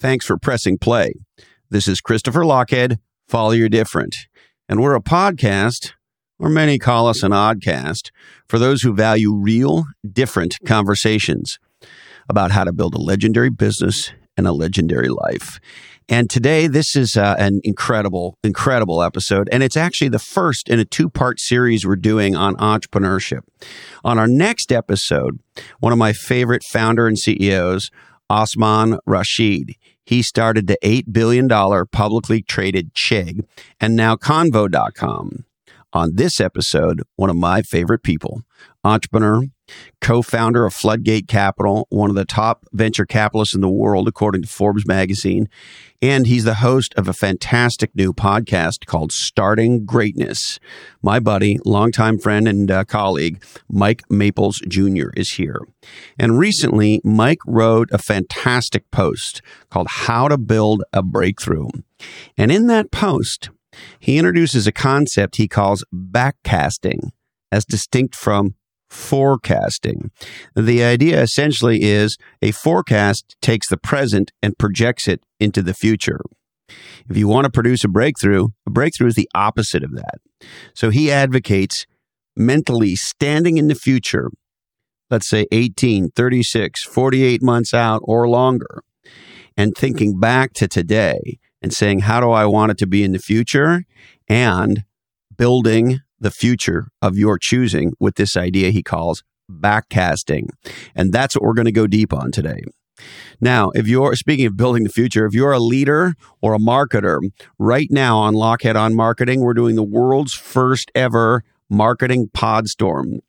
Thanks for pressing play. This is Christopher Lochhead, Follow Your Different. And we're a podcast, or many call us an oddcast, for those who value real, different conversations about how to build a legendary business and a legendary life. And today, this is uh, an incredible, incredible episode. And it's actually the first in a two part series we're doing on entrepreneurship. On our next episode, one of my favorite founder and CEOs, Osman Rashid. He started the $8 billion publicly traded Chegg and now Convo.com. On this episode, one of my favorite people, entrepreneur, co founder of Floodgate Capital, one of the top venture capitalists in the world, according to Forbes magazine. And he's the host of a fantastic new podcast called Starting Greatness. My buddy, longtime friend and uh, colleague, Mike Maples Jr., is here. And recently, Mike wrote a fantastic post called How to Build a Breakthrough. And in that post, he introduces a concept he calls backcasting as distinct from forecasting. The idea essentially is a forecast takes the present and projects it into the future. If you want to produce a breakthrough, a breakthrough is the opposite of that. So he advocates mentally standing in the future, let's say 18, 36, 48 months out or longer, and thinking back to today and saying, how do I want it to be in the future? And building the future of your choosing with this idea he calls backcasting. And that's what we're going to go deep on today. Now, if you're speaking of building the future, if you're a leader or a marketer, right now on Lochhead on Marketing, we're doing the world's first ever marketing pod storm.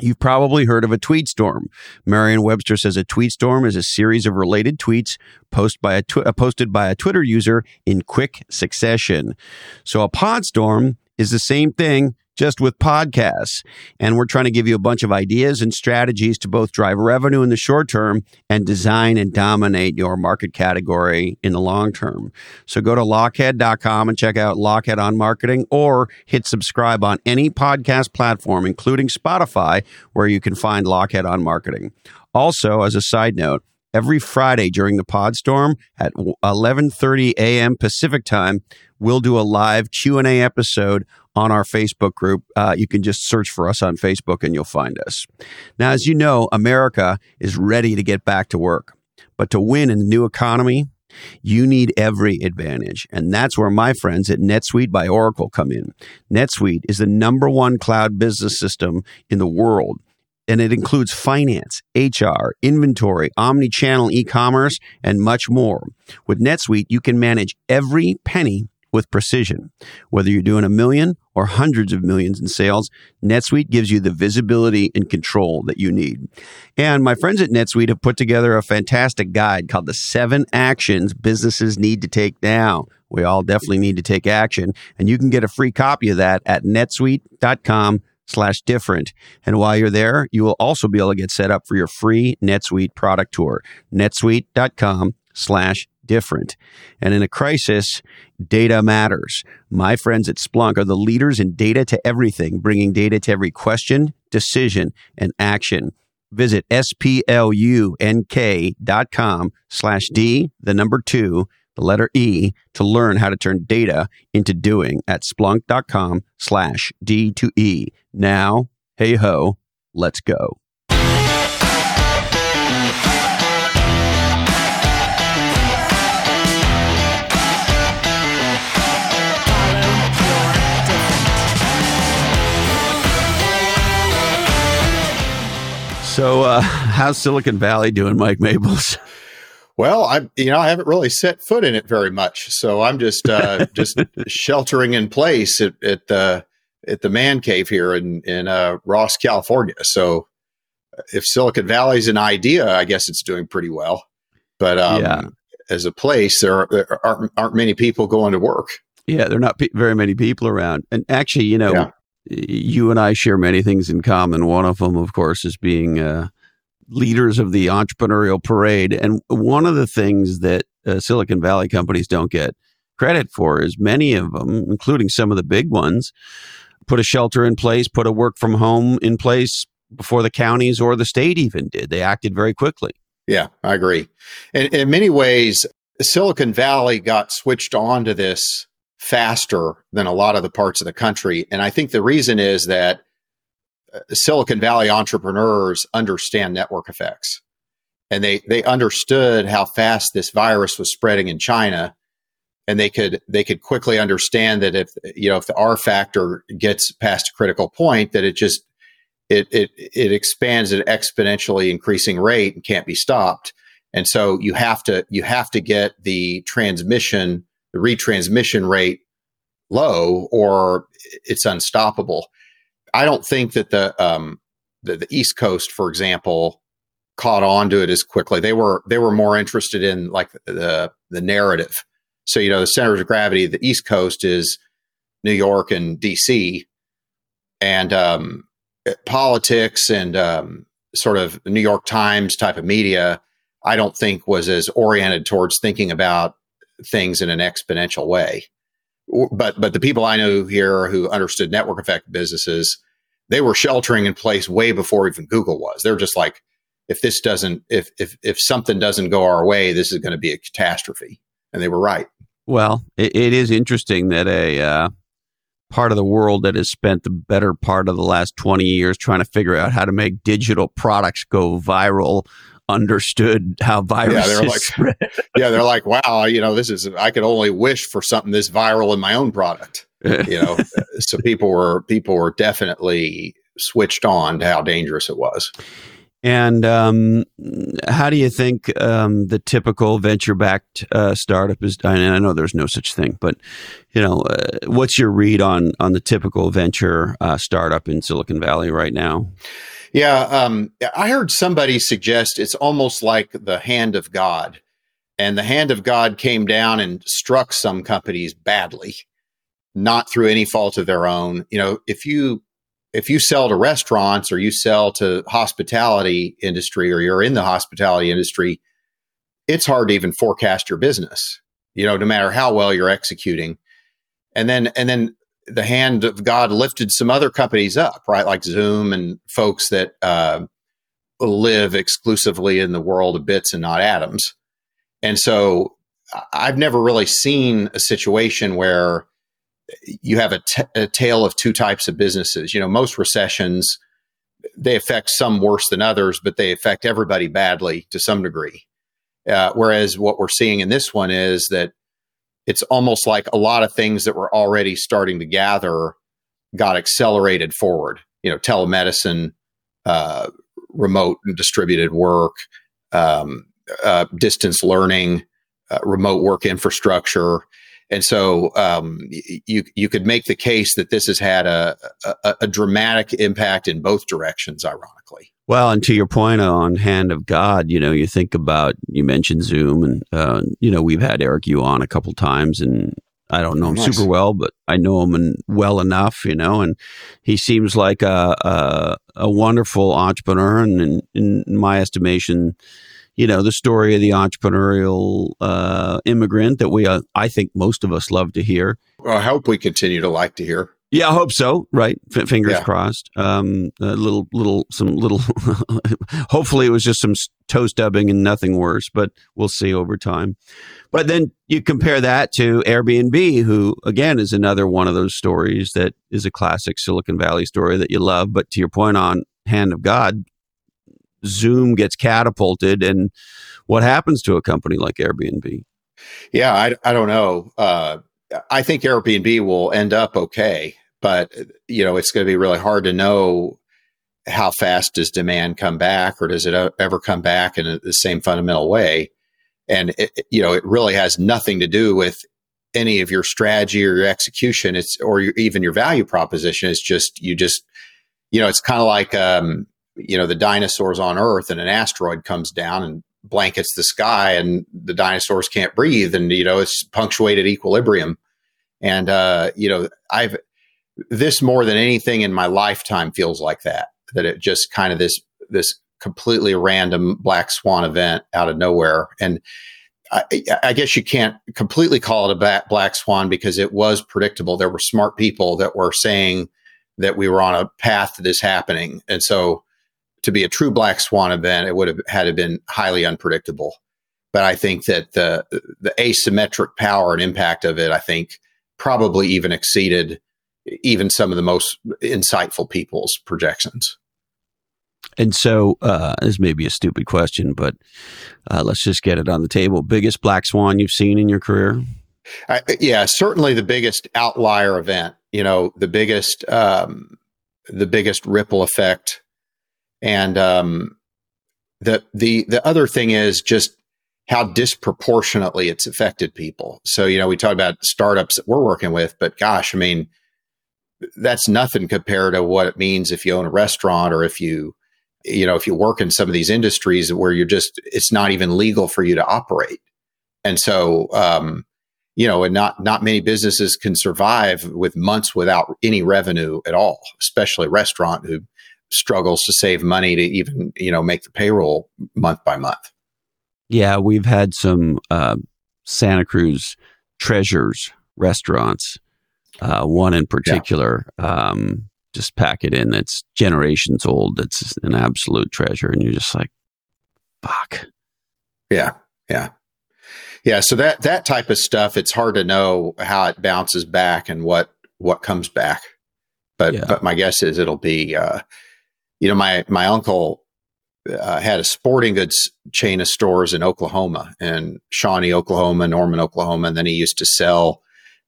You've probably heard of a tweet storm. Merriam Webster says a tweet storm is a series of related tweets post by tw- posted by a Twitter user in quick succession. So a pod storm is the same thing, just with podcasts. And we're trying to give you a bunch of ideas and strategies to both drive revenue in the short term and design and dominate your market category in the long term. So go to lochhead.com and check out Lochhead on Marketing or hit subscribe on any podcast platform, including Spotify, where you can find Lochhead on Marketing. Also, as a side note, every Friday during the Podstorm at 11:30 a.m. Pacific time, we'll do a live Q&A episode on our Facebook group. Uh, you can just search for us on Facebook and you'll find us. Now, as you know, America is ready to get back to work. But to win in the new economy, you need every advantage. And that's where my friends at NetSuite by Oracle come in. NetSuite is the number one cloud business system in the world. And it includes finance, HR, inventory, omni channel e commerce, and much more. With NetSuite, you can manage every penny with precision. Whether you're doing a million or hundreds of millions in sales, NetSuite gives you the visibility and control that you need. And my friends at NetSuite have put together a fantastic guide called the seven actions businesses need to take now. We all definitely need to take action. And you can get a free copy of that at netsuite.com slash different. And while you're there, you will also be able to get set up for your free NetSuite product tour. netsuite.com slash different. And in a crisis, data matters. My friends at Splunk are the leaders in data to everything, bringing data to every question, decision, and action. Visit splunk.com slash D, the number two, the letter E, to learn how to turn data into doing at splunk.com slash D to E. Now, hey ho, let's go. So, uh, how's Silicon Valley doing, Mike Maples? Well, I you know I haven't really set foot in it very much, so I'm just uh, just sheltering in place at, at the at the man cave here in in uh, Ross, California. So, if Silicon Valley's an idea, I guess it's doing pretty well. But um, yeah. as a place, there, are, there aren't, aren't many people going to work. Yeah, there are not pe- very many people around. And actually, you know, yeah you and I share many things in common. One of them, of course, is being uh, leaders of the entrepreneurial parade. And one of the things that uh, Silicon Valley companies don't get credit for is many of them, including some of the big ones, put a shelter in place, put a work from home in place before the counties or the state even did. They acted very quickly. Yeah, I agree. And in many ways, Silicon Valley got switched on to this faster than a lot of the parts of the country. And I think the reason is that uh, Silicon Valley entrepreneurs understand network effects. And they, they understood how fast this virus was spreading in China. And they could they could quickly understand that if you know if the R factor gets past a critical point, that it just it it it expands at an exponentially increasing rate and can't be stopped. And so you have to you have to get the transmission the retransmission rate low or it's unstoppable. I don't think that the um, the, the East Coast, for example, caught on to it as quickly. They were they were more interested in like the the narrative. So you know the centers of gravity the East Coast is New York and D.C. and um, politics and um, sort of New York Times type of media. I don't think was as oriented towards thinking about things in an exponential way. But but the people I know here who understood network effect businesses, they were sheltering in place way before even Google was. They're just like, if this doesn't, if if if something doesn't go our way, this is going to be a catastrophe. And they were right. Well, it, it is interesting that a uh, part of the world that has spent the better part of the last 20 years trying to figure out how to make digital products go viral understood how viruses yeah, they're like, spread. yeah, they're like, wow, you know, this is I could only wish for something this viral in my own product. you know, so people were people were definitely switched on to how dangerous it was. And um, how do you think um, the typical venture-backed uh, startup is? I know there's no such thing, but you know, uh, what's your read on on the typical venture uh, startup in Silicon Valley right now? Yeah, um, I heard somebody suggest it's almost like the hand of God, and the hand of God came down and struck some companies badly, not through any fault of their own. You know, if you if you sell to restaurants or you sell to hospitality industry or you're in the hospitality industry, it's hard to even forecast your business. You know, no matter how well you're executing. And then and then the hand of God lifted some other companies up, right? Like Zoom and folks that uh, live exclusively in the world of bits and not atoms. And so I've never really seen a situation where you have a, t- a tale of two types of businesses. You know, most recessions, they affect some worse than others, but they affect everybody badly to some degree. Uh, whereas what we're seeing in this one is that it's almost like a lot of things that were already starting to gather got accelerated forward. You know, telemedicine, uh, remote and distributed work, um, uh, distance learning, uh, remote work infrastructure. And so um, you you could make the case that this has had a, a, a dramatic impact in both directions. Ironically, well, and to your point on hand of God, you know, you think about you mentioned Zoom, and uh, you know we've had Eric Yuan on a couple times, and I don't know him nice. super well, but I know him and well enough, you know, and he seems like a a, a wonderful entrepreneur, and in, in, my estimation, you know, the story of the entrepreneurial uh, immigrant that we, uh, I think, most of us love to hear. Well, I hope we continue to like to hear. Yeah, I hope so. Right, F- fingers yeah. crossed. Um, a little, little, some little. hopefully, it was just some toe stubbing and nothing worse, but we'll see over time. But then you compare that to Airbnb, who again is another one of those stories that is a classic Silicon Valley story that you love. But to your point on Hand of God, Zoom gets catapulted, and what happens to a company like Airbnb? Yeah, I, I don't know. Uh, I think Airbnb will end up okay, but you know it's going to be really hard to know how fast does demand come back, or does it ever come back in the same fundamental way? And it, you know, it really has nothing to do with any of your strategy or your execution. It's or your, even your value proposition. It's just you just you know, it's kind of like um, you know the dinosaurs on Earth, and an asteroid comes down and blankets the sky and the dinosaurs can't breathe and you know it's punctuated equilibrium and uh you know i've this more than anything in my lifetime feels like that that it just kind of this this completely random black swan event out of nowhere and I, I, guess you can't completely call it a black swan because it was predictable. There were smart people that were saying that we were on a path to this happening. And so to be a true black swan event, it would have had to been highly unpredictable. but I think that the the asymmetric power and impact of it, I think, probably even exceeded even some of the most insightful people's projections. And so, uh, this may be a stupid question, but uh, let's just get it on the table. Biggest black swan you've seen in your career? I, yeah, certainly the biggest outlier event. You know, the biggest um, the biggest ripple effect, and um, the the the other thing is just how disproportionately it's affected people. So, you know, we talk about startups that we're working with, but gosh, I mean, that's nothing compared to what it means if you own a restaurant or if you, you know, if you work in some of these industries where you're just, it's not even legal for you to operate. And so, um, you know, and not not many businesses can survive with months without any revenue at all, especially restaurant who struggles to save money to even you know make the payroll month by month. Yeah, we've had some uh, Santa Cruz treasures restaurants. Uh, one in particular, yeah. um, just pack it in. That's generations old. That's an absolute treasure, and you're just like, fuck. Yeah, yeah, yeah. So that that type of stuff, it's hard to know how it bounces back and what what comes back. But yeah. but my guess is it'll be, uh, you know, my my uncle uh, had a sporting goods chain of stores in Oklahoma, in Shawnee, Oklahoma, Norman, Oklahoma, and then he used to sell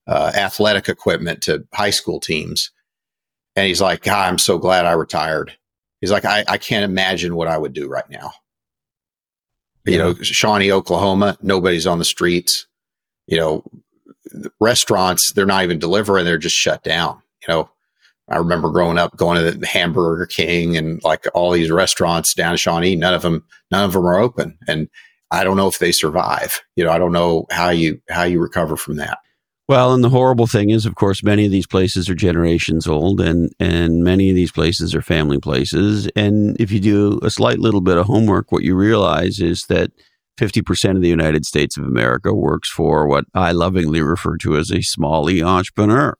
uh, athletic equipment to high school teams. And he's like, God, I'm so glad I retired. He's like, I, I can't imagine what I would do right now. You know, Shawnee, Oklahoma, nobody's on the streets. You know, restaurants, they're not even delivering, they're just shut down. You know, I remember growing up going to the Hamburger King and like all these restaurants down in Shawnee. None of them, none of them are open, and I don't know if they survive. You know, I don't know how you how you recover from that. Well, and the horrible thing is, of course, many of these places are generations old, and and many of these places are family places. And if you do a slight little bit of homework, what you realize is that 50% of the United States of America works for what I lovingly refer to as a small e entrepreneur.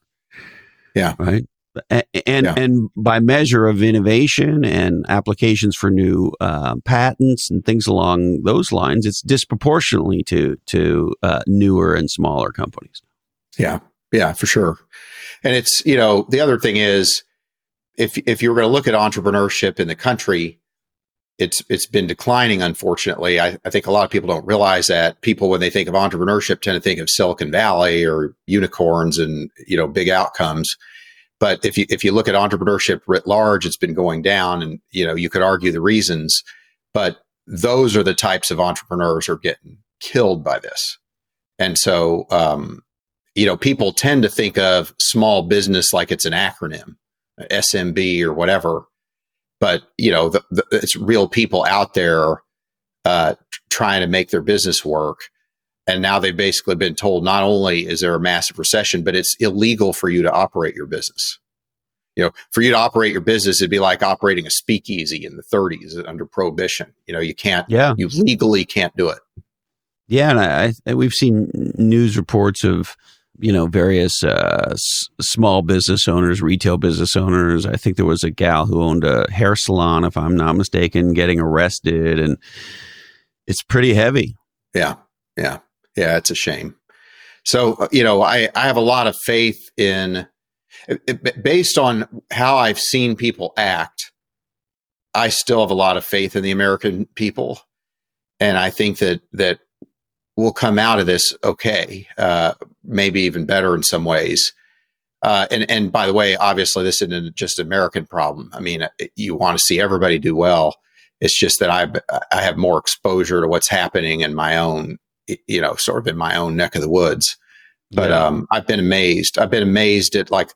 Yeah. Right and yeah. and by measure of innovation and applications for new uh, patents and things along those lines, it's disproportionately to to uh, newer and smaller companies. Yeah, yeah, for sure. And it's you know the other thing is if if you were going to look at entrepreneurship in the country, it's it's been declining. Unfortunately, I, I think a lot of people don't realize that. People when they think of entrepreneurship tend to think of Silicon Valley or unicorns and you know big outcomes but if you if you look at entrepreneurship writ large, it's been going down, and you know you could argue the reasons, but those are the types of entrepreneurs are getting killed by this. And so, um, you know, people tend to think of small business like it's an acronym, SMB or whatever. But you know, the, the, it's real people out there uh, trying to make their business work. And now they've basically been told not only is there a massive recession, but it's illegal for you to operate your business. You know, for you to operate your business, it'd be like operating a speakeasy in the 30s under prohibition. You know, you can't, yeah. you legally can't do it. Yeah. And I, I we've seen news reports of, you know, various uh, s- small business owners, retail business owners. I think there was a gal who owned a hair salon, if I'm not mistaken, getting arrested. And it's pretty heavy. Yeah. Yeah yeah, it's a shame. So, uh, you know, I, I have a lot of faith in, based on how I've seen people act, I still have a lot of faith in the American people. And I think that, that we'll come out of this okay, uh, maybe even better in some ways. Uh, and and by the way, obviously, this isn't just an American problem. I mean, you want to see everybody do well. It's just that I I have more exposure to what's happening in my own you know, sort of in my own neck of the woods. But yeah. um, I've been amazed. I've been amazed at like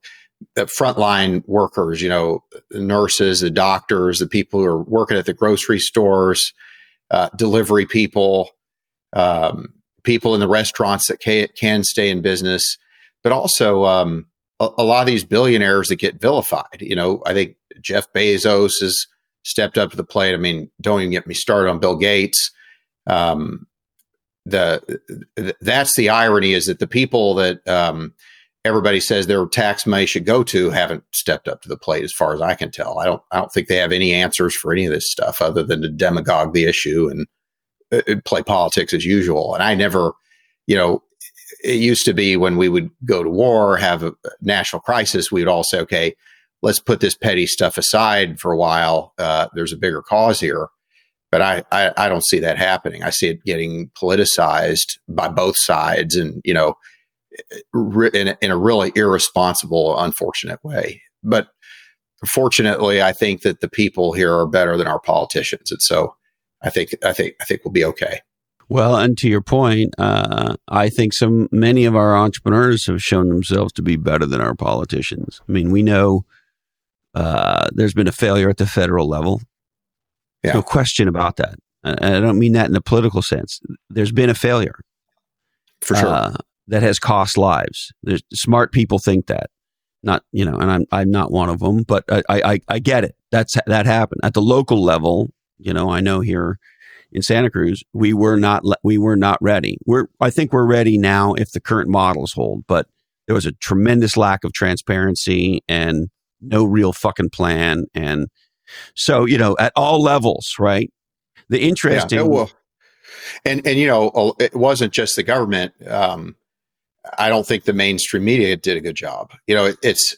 the frontline workers, you know, the nurses, the doctors, the people who are working at the grocery stores, uh, delivery people, um, people in the restaurants that can, can stay in business, but also um, a, a, lot of these billionaires that get vilified. You know, I think Jeff Bezos has stepped up to the plate. I mean, don't even get me started on Bill Gates. Um, the that's the irony is that the people that um, everybody says their tax money should go to haven't stepped up to the plate as far as I can tell. I don't I don't think they have any answers for any of this stuff other than to demagogue the issue and uh, play politics as usual. And I never, you know, it used to be when we would go to war, have a national crisis, we would all say, okay, let's put this petty stuff aside for a while. Uh, there's a bigger cause here. But I, I, I, don't see that happening. I see it getting politicized by both sides and, you know, in, in a really irresponsible, unfortunate way. But fortunately, I think that the people here are better than our politicians. And so I think, I think, I think we'll be okay. Well, and to your point, uh, I think some many of our entrepreneurs have shown themselves to be better than our politicians. I mean, we know uh, there's been a failure at the federal level. Yeah. No question about that. And I don't mean that in a political sense. There's been a failure. For sure. Uh, that has cost lives. There's, smart people think that. Not, you know, and I'm I'm not one of them, but I, I, I get it. That's that happened at the local level. You know, I know here in Santa Cruz, we were not we were not ready. We're I think we're ready now if the current models hold, but there was a tremendous lack of transparency and no real fucking plan. And so, you know, at all levels, right? The interesting. Yeah, well, and, and, you know, it wasn't just the government. Um, I don't think the mainstream media did a good job. You know, it, it's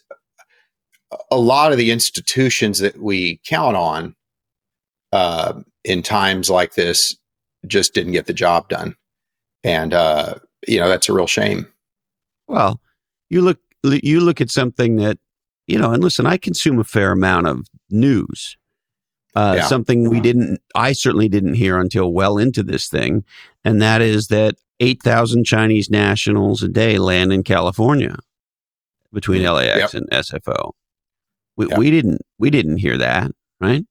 a lot of the institutions that we count on uh, in times like this just didn't get the job done. And, uh, you know, that's a real shame. Well, you look, you look at something that you know, and listen, I consume a fair amount of news. Uh, yeah. Something we didn't, I certainly didn't hear until well into this thing, and that is that 8,000 Chinese nationals a day land in California between mm. LAX yep. and SFO. We, yep. we didn't, we didn't hear that, right?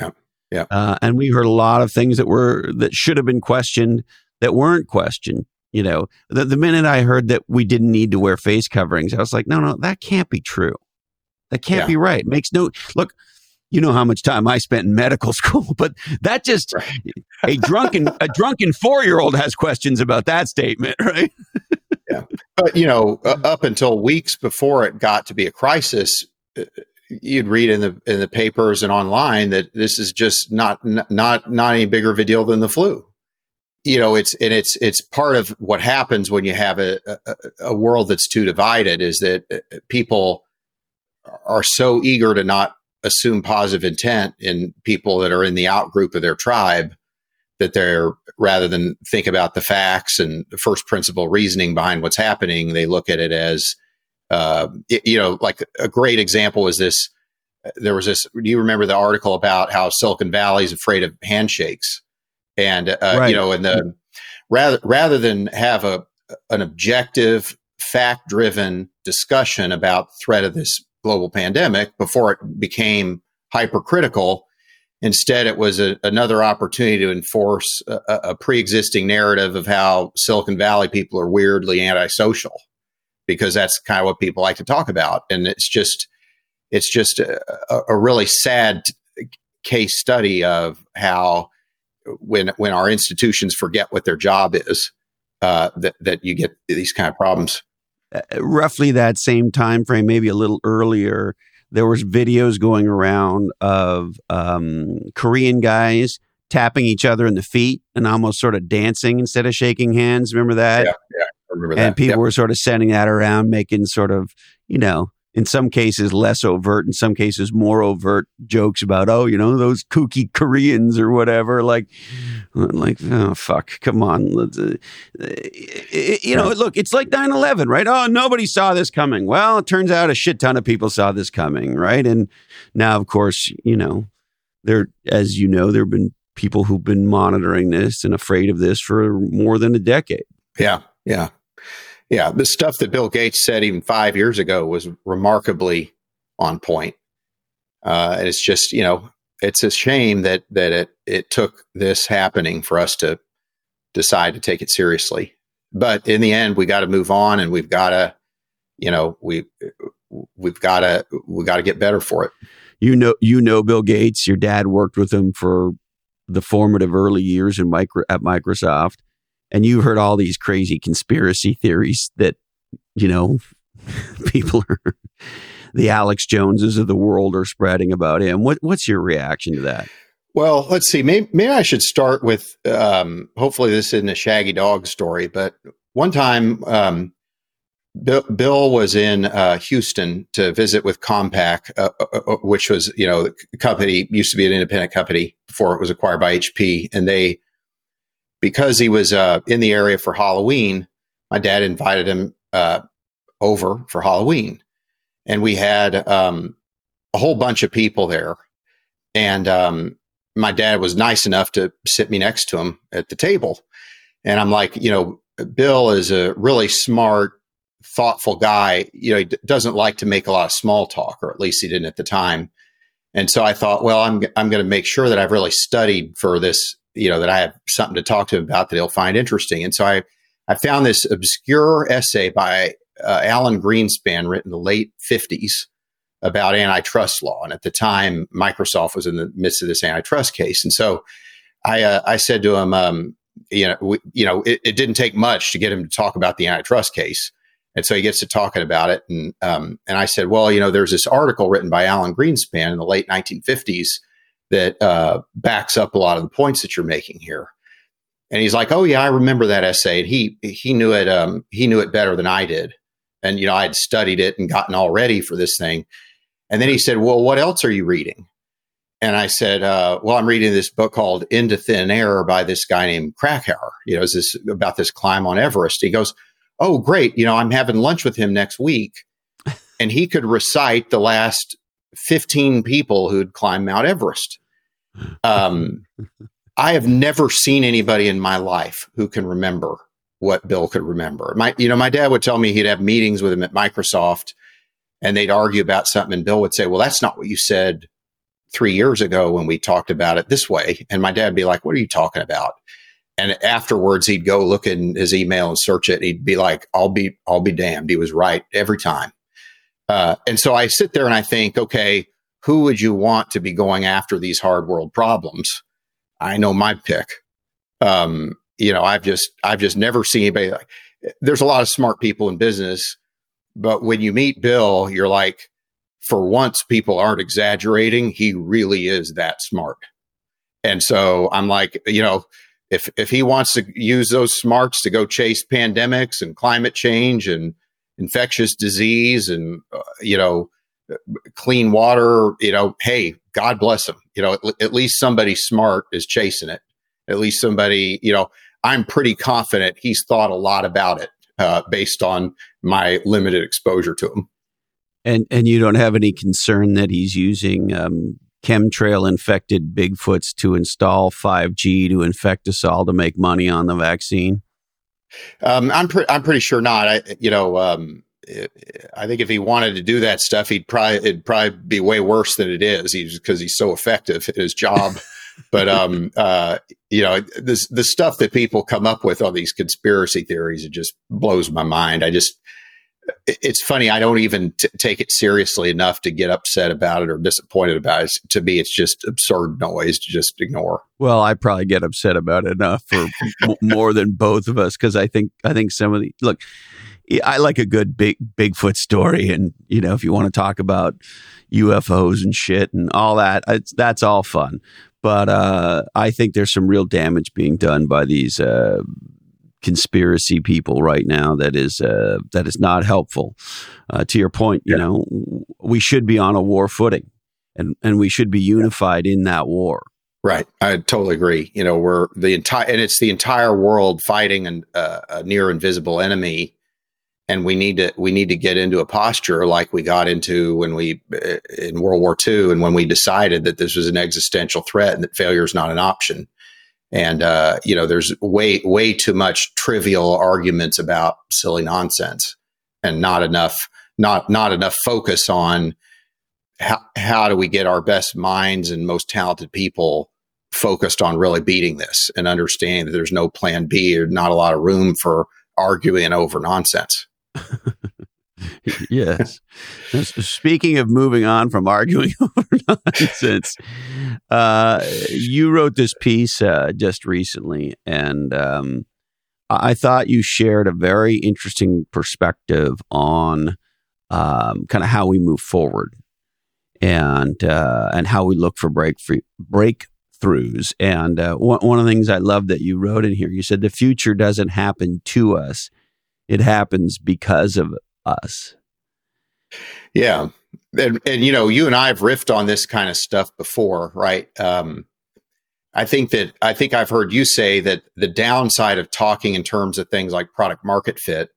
Yeah, yeah. Uh, and we heard a lot of things that were that should have been questioned that weren't questioned. You know, the, the minute I heard that we didn't need to wear face coverings, I was like, no, no, that can't be true. That can't yeah. be right. It makes no look. You know how much time I spent in medical school, but that just right. a drunken a drunken four year old has questions about that statement, right? yeah, but you know, uh, up until weeks before it got to be a crisis, uh, you'd read in the in the papers and online that this is just not not not any bigger of a deal than the flu you know it's and it's it's part of what happens when you have a, a, a world that's too divided is that uh, people are so eager to not assume positive intent in people that are in the out group of their tribe that they're rather than think about the facts and the first principle reasoning behind what's happening, they look at it as, uh, it, you know, like a great example is this. There was this. Do you remember the article about how Silicon Valley is afraid of handshakes? And uh, right. you know, and the rather rather than have a an objective, fact driven discussion about threat of this global pandemic before it became hypercritical. Instead, it was a, another opportunity to enforce a, a pre existing narrative of how Silicon Valley people are weirdly antisocial, because that's kind of what people like to talk about. And it's just, it's just a, a really sad case study of how when when our institutions forget what their job is, uh, that that you get these kind of problems. Uh, roughly that same time frame, maybe a little earlier, there was videos going around of um, Korean guys tapping each other in the feet and almost sort of dancing instead of shaking hands. Remember that? Yeah, yeah, I remember that. And people yep. were sort of sending that around, making sort of, you know, in some cases less overt, in some cases more overt jokes about, oh, you know, those kooky Koreans or whatever. Like, like, oh, fuck, come on. Uh, you know, look, it's like 9 11, right? Oh, nobody saw this coming. Well, it turns out a shit ton of people saw this coming, right? And now, of course, you know, there, as you know, there have been people who've been monitoring this and afraid of this for more than a decade. Yeah. Yeah yeah, the stuff that Bill Gates said even five years ago was remarkably on point. Uh, and it's just, you know, it's a shame that that it it took this happening for us to decide to take it seriously. But in the end, we got to move on, and we've got to, you know, we we've got to we got to get better for it. You know, you know Bill Gates. Your dad worked with him for the formative early years in micro at Microsoft and you've heard all these crazy conspiracy theories that you know people are the Alex Joneses of the world are spreading about him. What what's your reaction to that? Well, let's see. Maybe, maybe I should start with. Um, hopefully, this isn't a shaggy dog story, but one time, um, Bill, Bill, was in uh, Houston to visit with Compaq, uh, uh, uh, uh which was you know the company used to be an independent company before it was acquired by HP, and they because he was uh, in the area for Halloween, my dad invited him over for Halloween, and we had um, a whole bunch of people there, and um, my dad was nice enough to sit me next to him at the table. And I'm like, you know, Bill is a really smart, thoughtful guy. You know, he d- doesn't like to make a lot of small talk, or at least he didn't at the time. And so I thought, well, I'm I'm going to make sure that I've really studied for this. You know, that I have something to talk to him about that he'll find interesting. And so I I found this obscure essay by uh, Alan Greenspan written in the late 50s about antitrust law. And at the time, Microsoft was in the midst of this antitrust case. And so I, uh, I said to him, um, you know, we, you know, it, it, didn't take much to get him to talk about the antitrust case. And so he gets to talking about it. And, um, and I said, well, you know, there's this article written by Alan Greenspan in the late 1950s that uh, backs up a lot of the points that you're making here. And he's like, "Oh yeah, I remember that essay." And he he knew it. Um, he knew it better than I did. And you know, I had studied it and gotten all ready for this thing. And then he said, Well, what else are you reading? And I said, uh, Well, I'm reading this book called Into Thin Air by this guy named Krakauer. You know, is this about this climb on Everest? He goes, Oh, great. You know, I'm having lunch with him next week. And he could recite the last 15 people who'd climbed Mount Everest. Um, I have never seen anybody in my life who can remember what Bill could remember. My, you know, my dad would tell me he'd have meetings with him at Microsoft and they'd argue about something and Bill would say, well, that's not what you said three years ago when we talked about it this way. And my dad would be like, what are you talking about? And afterwards he'd go look in his email and search it. He'd be like, I'll be, I'll be damned. He was right every time. Uh, and so I sit there and I think, okay, who would you want to be going after these hard world problems? I know my pick. Um, you know, I've just, I've just never seen anybody like, there's a lot of smart people in business but when you meet Bill, you're like, for once, people aren't exaggerating. He really is that smart. And so I'm like, you know, if if he wants to use those smarts to go chase pandemics and climate change and infectious disease and uh, you know clean water, you know, hey, God bless him. You know, at, at least somebody smart is chasing it. At least somebody, you know, I'm pretty confident he's thought a lot about it uh, based on my limited exposure to him. And and you don't have any concern that he's using um, chemtrail infected Bigfoots to install 5G to infect us all to make money on the vaccine? Um, I'm pre- I'm pretty sure not. I you know um, I think if he wanted to do that stuff, he'd probably it'd probably be way worse than it is. He's because he's so effective at his job. but um, uh, you know, this the stuff that people come up with on these conspiracy theories, it just blows my mind. I just it's funny. I don't even t- take it seriously enough to get upset about it or disappointed about it. To me, it's just absurd noise to just ignore. Well, I probably get upset about it enough for more than both of us because I think I think some of the look. I like a good big Bigfoot story, and you know, if you want to talk about UFOs and shit and all that, that's all fun but uh, I think there's some real damage being done by these uh, conspiracy people right now that is uh, that is not helpful. Uh, to your point, you yeah. know, we should be on a war footing, and and we should be unified in that war. Right, I totally agree. You know, we're the entire and it's the entire world fighting an, uh, a near invisible enemy and we need to we need to get into a posture like we got into when we uh, in World War II and when we decided that this was an existential threat and that failure is not an option. And uh, you know, there's way way too much trivial arguments about silly nonsense, and not enough not not enough focus on how how do we get our best minds and most talented people focused on really beating this and understanding that there's no plan B or not a lot of room for arguing over nonsense. yes. Speaking of moving on from arguing over nonsense, uh, you wrote this piece uh, just recently, and um, I thought you shared a very interesting perspective on um, kind of how we move forward and uh, and how we look for break breakthroughs. And uh, one, one of the things I love that you wrote in here, you said the future doesn't happen to us, it happens because of us. Yeah. And, and you know, you and I have riffed on this kind of stuff before, right? Um, I think that I think I've heard you say that the downside of talking in terms of things like product market fit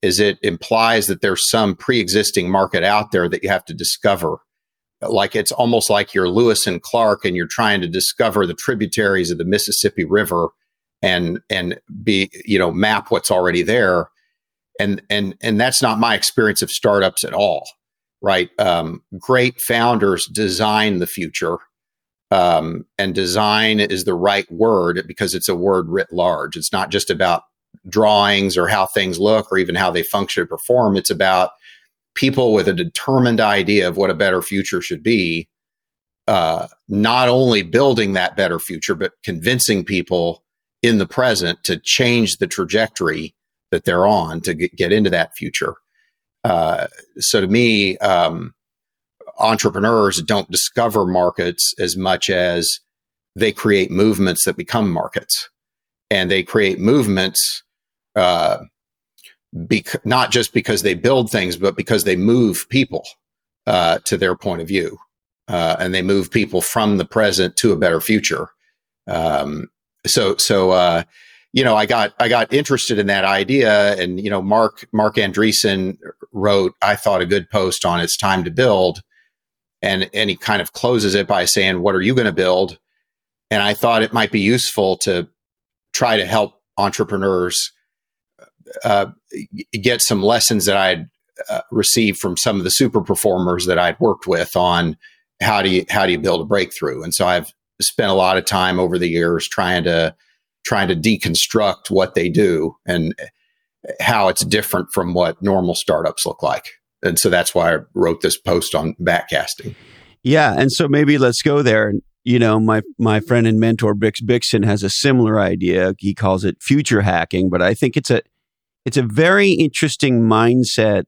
is it implies that there's some pre-existing market out there that you have to discover. Like it's almost like you're Lewis and Clark and you're trying to discover the tributaries of the Mississippi River and and be, you know, map what's already there. And and and that's not my experience of startups at all. Right. Um, great founders design the future um, and design is the right word because it's a word writ large. It's not just about drawings or how things look or even how they function or perform. It's about people with a determined idea of what a better future should be, uh, not only building that better future, but convincing people in the present to change the trajectory that they're on to get, get into that future. Uh, so to me, um, entrepreneurs don't discover markets as much as they create movements that become markets. And they create movements uh, bec- not just because they build things but because they move people uh, to their point of view. Uh, and they move people from the present to a better future. Um, so so uh, you know i got i got interested in that idea and you know Mark marc andreessen wrote i thought a good post on it's time to build and and he kind of closes it by saying, "What are you going to build?" And I thought it might be useful to try to help entrepreneurs uh, get some lessons that I'd uh, received from some of the super performers that I'd worked with on how do you how do you build a breakthrough. And so I've spent a lot of time over the years trying to trying to deconstruct what they do and how it's different from what normal startups look like and so that's why I wrote this post on backcasting. Yeah, and so maybe let's go there. And you know, my my friend and mentor Bix Bixon has a similar idea. He calls it future hacking, but I think it's a it's a very interesting mindset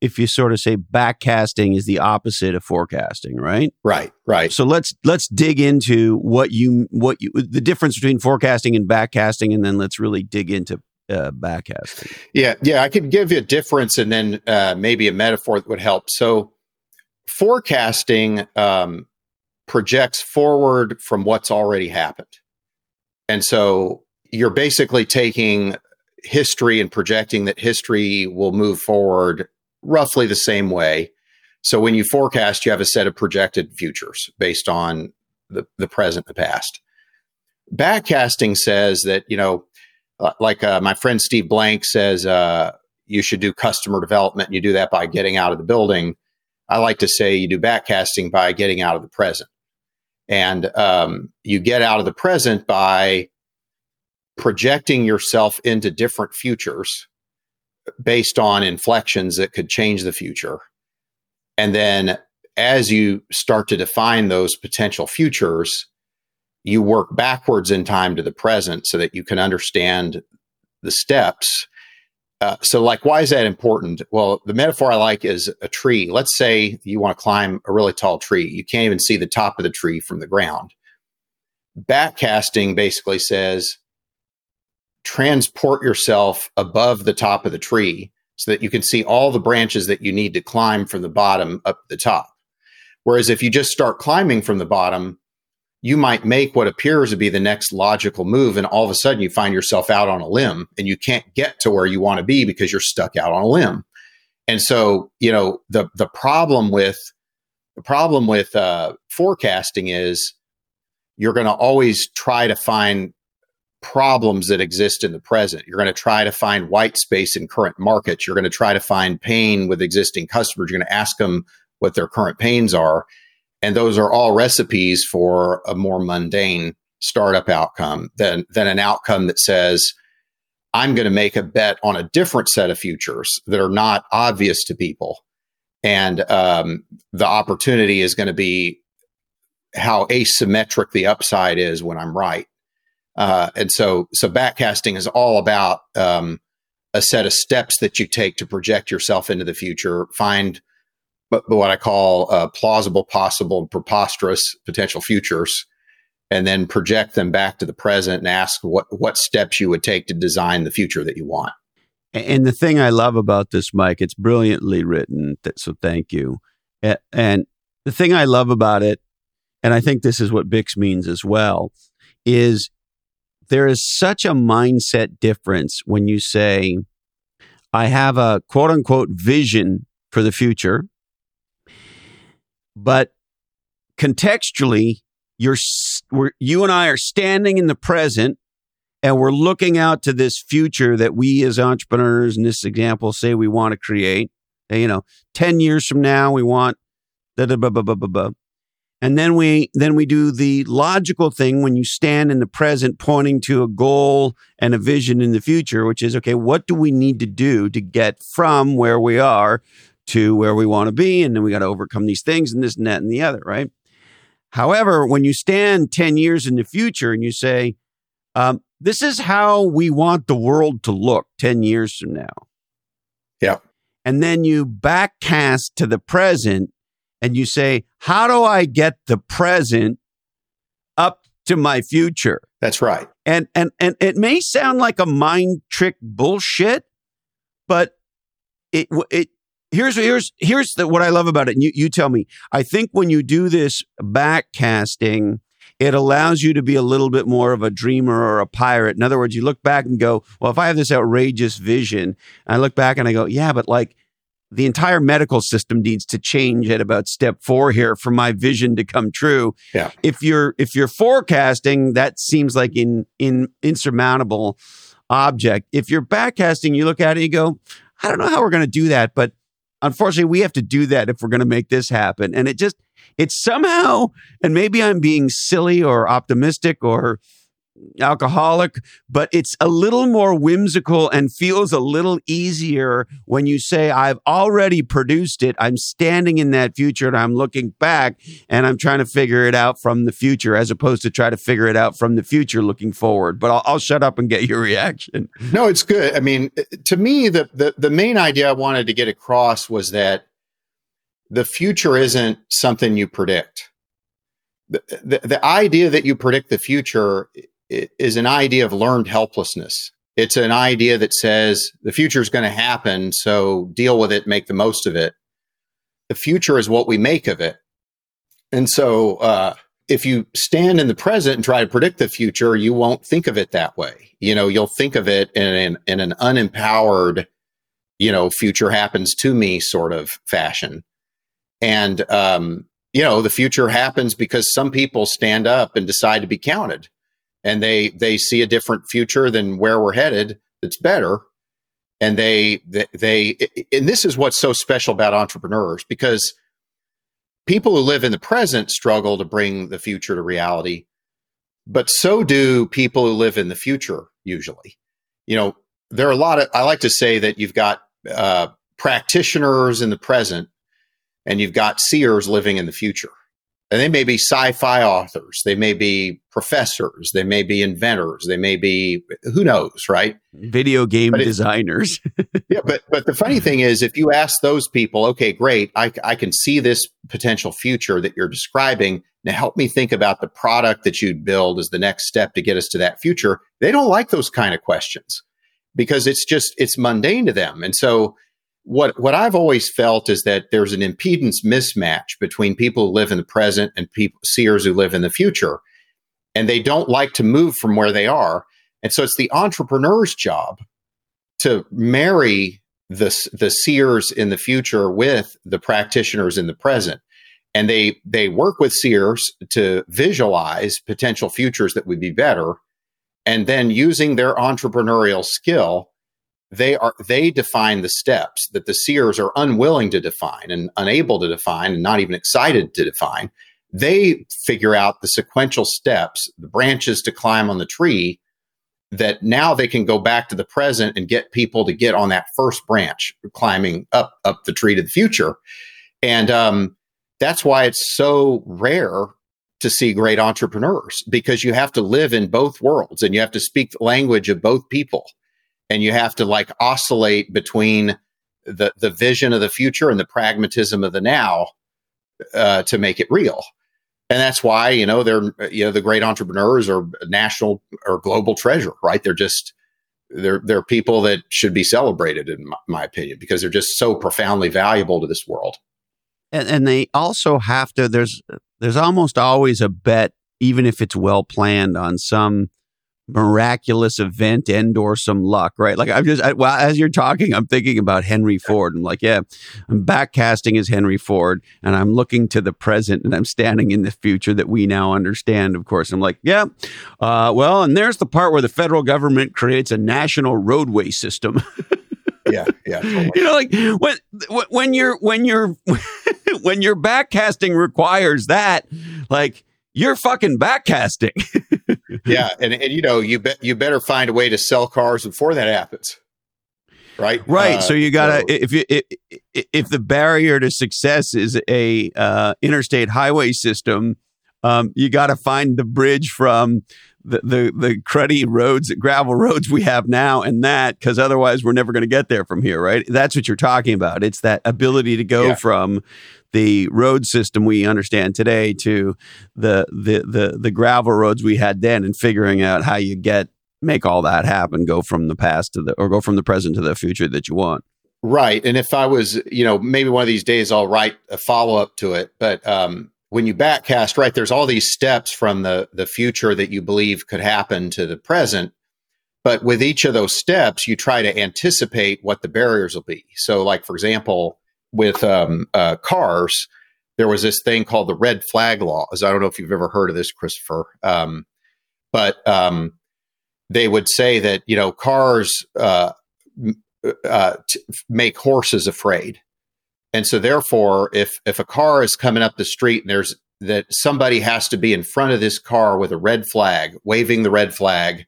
if you sort of say backcasting is the opposite of forecasting, right? Right, right. So let's let's dig into what you what you the difference between forecasting and backcasting, and then let's really dig into uh, backcasting. Yeah, yeah, I could give you a difference and then uh, maybe a metaphor that would help. So, forecasting um, projects forward from what's already happened, and so you're basically taking history and projecting that history will move forward roughly the same way. So, when you forecast, you have a set of projected futures based on the, the present, the past. Backcasting says that you know like uh, my friend Steve Blank says, uh, you should do customer development. And you do that by getting out of the building. I like to say you do backcasting by getting out of the present. And um, you get out of the present by projecting yourself into different futures based on inflections that could change the future. And then as you start to define those potential futures, you work backwards in time to the present so that you can understand the steps. Uh, so, like, why is that important? Well, the metaphor I like is a tree. Let's say you want to climb a really tall tree. You can't even see the top of the tree from the ground. Backcasting basically says transport yourself above the top of the tree so that you can see all the branches that you need to climb from the bottom up the top. Whereas if you just start climbing from the bottom, you might make what appears to be the next logical move and all of a sudden you find yourself out on a limb and you can't get to where you want to be because you're stuck out on a limb and so you know the the problem with the problem with uh, forecasting is you're going to always try to find problems that exist in the present you're going to try to find white space in current markets you're going to try to find pain with existing customers you're going to ask them what their current pains are and those are all recipes for a more mundane startup outcome than, than an outcome that says, I'm going to make a bet on a different set of futures that are not obvious to people. And um, the opportunity is going to be how asymmetric the upside is when I'm right. Uh, and so, so backcasting is all about um, a set of steps that you take to project yourself into the future, find but, what I call uh, plausible, possible, and preposterous potential futures, and then project them back to the present and ask what what steps you would take to design the future that you want. And the thing I love about this, Mike, it's brilliantly written. So thank you. And the thing I love about it, and I think this is what Bix means as well, is there is such a mindset difference when you say, I have a quote unquote vision for the future, but contextually, you're, you and I are standing in the present and we're looking out to this future that we as entrepreneurs in this example say we want to create. And, you know, 10 years from now, we want da da. And then we then we do the logical thing when you stand in the present pointing to a goal and a vision in the future, which is okay, what do we need to do to get from where we are to where we want to be? And then we got to overcome these things and this and that and the other, right? However, when you stand 10 years in the future and you say, um, this is how we want the world to look 10 years from now. Yeah. And then you backcast to the present and you say, how do I get the present up to my future? That's right. And and and it may sound like a mind trick bullshit, but it it here's here's here's the, what I love about it. And you you tell me. I think when you do this backcasting, it allows you to be a little bit more of a dreamer or a pirate. In other words, you look back and go, well, if I have this outrageous vision, I look back and I go, yeah, but like the entire medical system needs to change at about step four here for my vision to come true. Yeah. If you're if you're forecasting, that seems like in in insurmountable object. If you're backcasting, you look at it and you go, I don't know how we're going to do that, but unfortunately, we have to do that if we're going to make this happen. And it just it's somehow, and maybe I'm being silly or optimistic or alcoholic, but it's a little more whimsical and feels a little easier when you say, I've already produced it. I'm standing in that future and I'm looking back and I'm trying to figure it out from the future as opposed to try to figure it out from the future looking forward. But I'll, I'll shut up and get your reaction. No, it's good. I mean, uh, to me, the, the, the main idea I wanted to get across was that the future isn't something you predict. The, the, the idea that you predict the future is an idea of learned helplessness. It's an idea that says the future is going to happen, so deal with it, make the most of it. The future is what we make of it. And so, uh, if you stand in the present and try to predict the future, you won't think of it that way. You know, you'll think of it in an, in an unempowered, you know, future happens to me sort of fashion. And, um, you know, the future happens because some people stand up and decide to be counted and they they see a different future than where we're headed that's better. And they they, they and this is what's so special about entrepreneurs because people who live in the present struggle to bring the future to reality but so do people who live in the future usually. You know there are a lot of i like to say that you've got uh, practitioners in the present and you've got seers living in the future and they may be sci-fi authors. They may be professors. They may be inventors. They may be who knows right? Video game but designers. Yeah but but the funny thing is if you ask those people okay great. I, I can see this potential future that you're describing. Now help me think about the product that you'd build as the next step to get us to that future they don't like those kind of questions because it's just it's mundane to them. And so what what I've always felt is that there's an impedance mismatch between people who live in the present and people seers who live in the future, and they don't like to move from where they are. And so it's the entrepreneur's job to marry the the seers in the future with the practitioners in the present, and they they work with seers to visualize potential futures that would be better, and then using their entrepreneurial skill they are they define the steps that the seers are unwilling to define and unable to define and not even excited to define. They figure out the sequential steps the branches to climb on the tree that now they can go back to the present and get people to get on that first branch climbing up up the tree to the future. And um, that's why it's so rare to see great entrepreneurs because you have to live in both worlds and you have to speak the language of both people and you have to like oscillate between the the vision of the future and the pragmatism of the now uh, to make it real. and that's why you know they're you know the great entrepreneurs are national or global treasure, right? They're just they're they're people that should be celebrated in my, my opinion because they're just so profoundly valuable to this world. And, and they also have to. There's there's almost always a bet, even if it's well planned, on some miraculous event and or some luck, right? Like I'm just I, well, as you're talking, I'm thinking about Henry Ford. I'm like, yeah, I'm backcasting as Henry Ford, and I'm looking to the present, and I'm standing in the future that we now understand. Of course, I'm like, yeah, uh, well, and there's the part where the federal government creates a national roadway system. yeah, yeah. Totally. You know, like when when you're when you're when your backcasting requires that, like you're fucking backcasting. yeah, and and you know you bet you better find a way to sell cars before that happens. Right, right. Uh, so you gotta so, if you if, if the barrier to success is a uh, interstate highway system, um, you got to find the bridge from the, the the cruddy roads, gravel roads we have now, and that because otherwise we're never going to get there from here, right? That's what you're talking about. It's that ability to go yeah. from the road system we understand today to the, the the the gravel roads we had then, and figuring out how you get make all that happen, go from the past to the or go from the present to the future that you want. Right, and if I was, you know, maybe one of these days I'll write a follow up to it, but um, when you backcast, right, there's all these steps from the the future that you believe could happen to the present. But with each of those steps, you try to anticipate what the barriers will be. So, like for example, with um, uh, cars, there was this thing called the red flag laws. I don't know if you've ever heard of this, Christopher, um, but um, they would say that you know cars uh, uh, t- make horses afraid. And so therefore, if if a car is coming up the street and there's that somebody has to be in front of this car with a red flag, waving the red flag,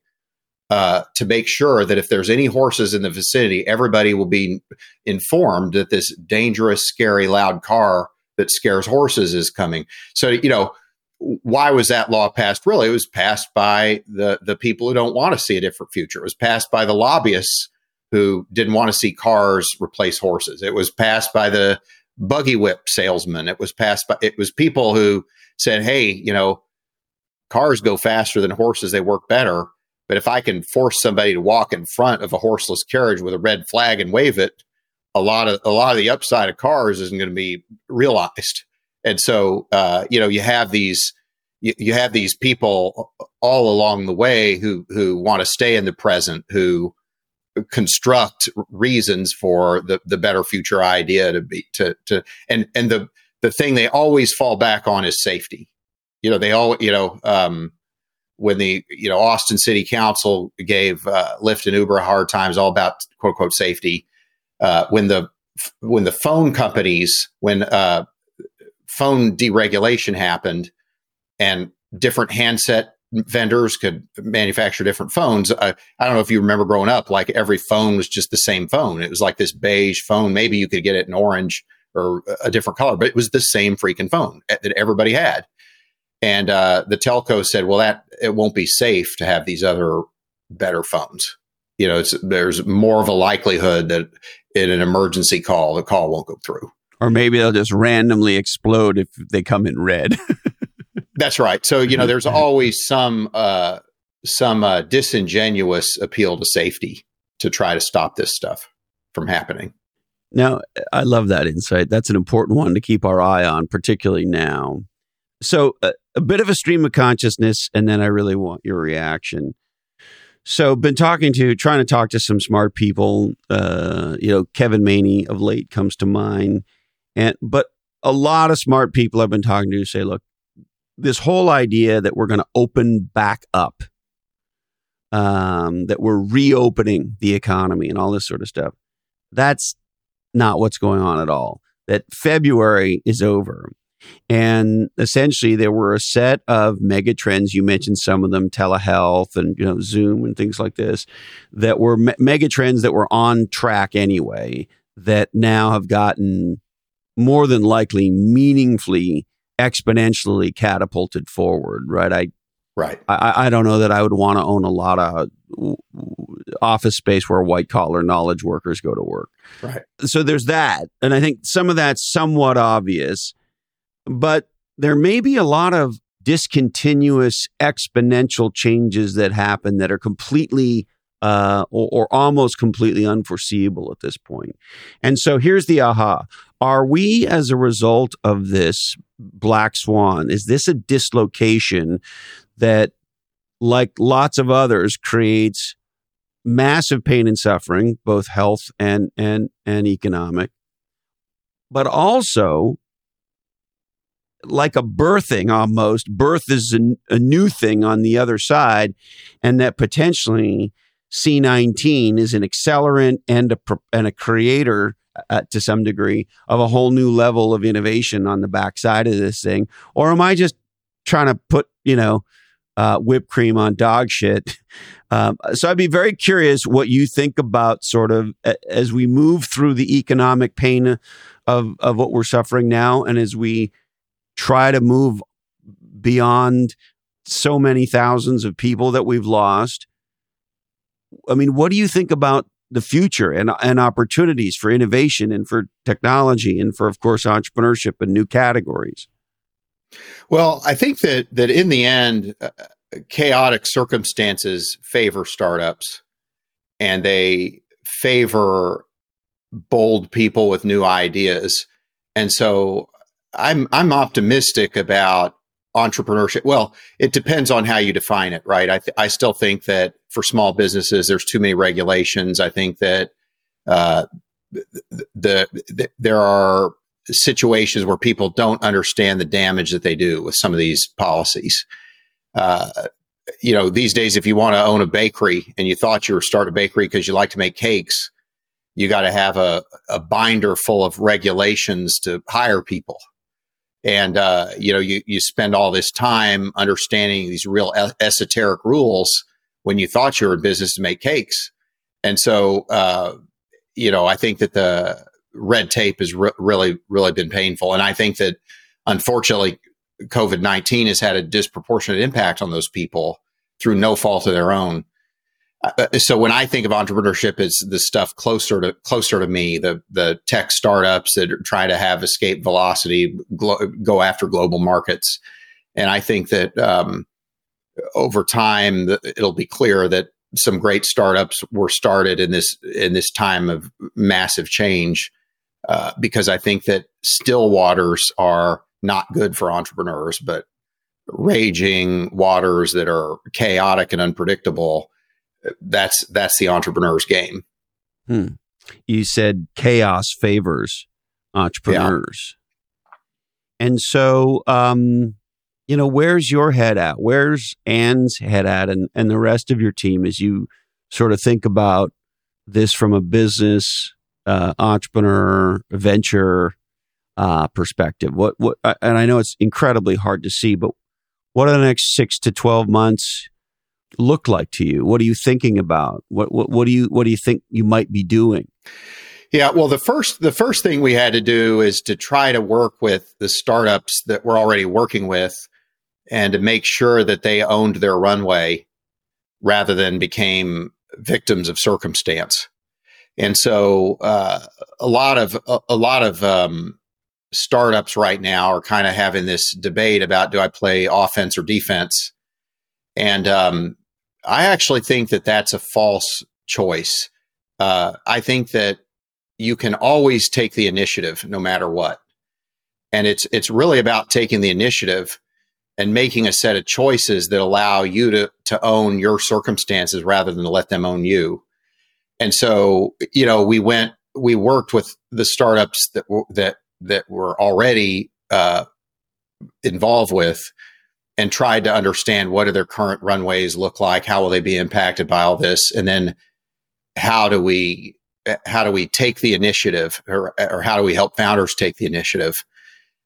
uh, to make sure that if there's any horses in the vicinity, everybody will be informed that this dangerous, scary, loud car that scares horses is coming. So, you know, why was that law passed? Really, it was passed by the the people who don't want to see a different future. It was passed by the lobbyists who didn't want to see cars replace horses. It was passed by the buggy whip salesman. It was passed by it was people who said, "Hey, you know, cars go faster than horses; they work better." But if I can force somebody to walk in front of a horseless carriage with a red flag and wave it, a lot of a lot of the upside of cars isn't going to be realized. And so, uh, you know, you have these you, you have these people all along the way who who want to stay in the present, who construct reasons for the the better future idea to be to to and and the the thing they always fall back on is safety. You know, they all you know um, when the you know Austin City Council gave uh, Lyft and Uber hard times all about quote unquote safety. Uh, when the when the phone companies when uh, phone deregulation happened and different handset vendors could manufacture different phones. I, I don't know if you remember growing up, like every phone was just the same phone. It was like this beige phone. Maybe you could get it in orange or a different color, but it was the same freaking phone that everybody had. And uh, the telco said, "Well, that it won't be safe to have these other better phones. You know, there's more of a likelihood that in an emergency call, the call won't go through, or maybe they'll just randomly explode if they come in red." That's right. So you know, there's always some uh, some uh, disingenuous appeal to safety to try to stop this stuff from happening. Now, I love that insight. That's an important one to keep our eye on, particularly now. So, uh, a bit of a stream of consciousness, and then I really want your reaction. So, been talking to, trying to talk to some smart people. Uh, you know, Kevin Maney of late comes to mind, and but a lot of smart people I've been talking to say, look, this whole idea that we're going to open back up, um, that we're reopening the economy and all this sort of stuff, that's not what's going on at all. That February is over. And essentially, there were a set of mega trends. You mentioned some of them, telehealth and you know Zoom and things like this, that were me- mega trends that were on track anyway. That now have gotten more than likely meaningfully, exponentially catapulted forward. Right? I right. I, I don't know that I would want to own a lot of office space where white collar knowledge workers go to work. Right. So there's that, and I think some of that's somewhat obvious but there may be a lot of discontinuous exponential changes that happen that are completely uh, or, or, almost completely unforeseeable at this point. And so here's the aha. Are we, as a result of this black swan, is this a dislocation that, like lots of others, creates massive pain and suffering, both health and and and economic, but also like a birthing almost. Birth is a, a new thing on the other side, and that potentially C19 is an accelerant and a and a creator uh, to some degree of a whole new level of innovation on the backside of this thing, or am I just trying to put you know uh, whipped cream on dog shit? Um, so I'd be very curious what you think about sort of as we move through the economic pain of of what we're suffering now, and as we try to move beyond so many thousands of people that we've lost. I mean, what do you think about the future and, and opportunities for innovation and for technology and for, of course, entrepreneurship and new categories? Well, I think that that in the end, uh, chaotic circumstances favor startups, and they favor bold people with new ideas. And so I'm I'm optimistic about entrepreneurship. Well, it depends on how you define it, right? I th- I still think that for small businesses, there's too many regulations. I think that uh, the, the, the there are situations where people don't understand the damage that they do with some of these policies. Uh, you know, these days, if you want to own a bakery and you thought you were start a bakery because you like to make cakes, you got to have a, a binder full of regulations to hire people and uh, you know you you spend all this time understanding these real esoteric rules when you thought you were in business to make cakes. And so uh, you know i think that the red tape has re- really really been painful. And i think that unfortunately covid-19 has had a disproportionate impact on those people through no fault of their own so when I think of entrepreneurship, it's the stuff closer to closer to me, the the tech startups that try to have escape velocity, glo- go after global markets, and I think that um, over time the, it'll be clear that some great startups were started in this in this time of massive change, uh, because I think that still waters are not good for entrepreneurs, but raging waters that are chaotic and unpredictable that's that's the entrepreneur's game. Hmm. You said chaos favors entrepreneurs, yeah. and so um, you know where's your head at? Where's Ann's head at, and and the rest of your team as you sort of think about this from a business uh, entrepreneur venture uh, perspective. What what? And I know it's incredibly hard to see, but what are the next six to twelve months? Look like to you? What are you thinking about? What what, what do you what do you think you might be doing? Yeah, well, the first the first thing we had to do is to try to work with the startups that we're already working with, and to make sure that they owned their runway, rather than became victims of circumstance. And so, uh, a lot of a, a lot of um, startups right now are kind of having this debate about do I play offense or defense, and um, I actually think that that's a false choice. Uh, I think that you can always take the initiative no matter what. And it's it's really about taking the initiative and making a set of choices that allow you to to own your circumstances rather than let them own you. And so, you know, we went we worked with the startups that that that were already uh, involved with and tried to understand what do their current runways look like? How will they be impacted by all this? And then how do we how do we take the initiative or, or how do we help founders take the initiative?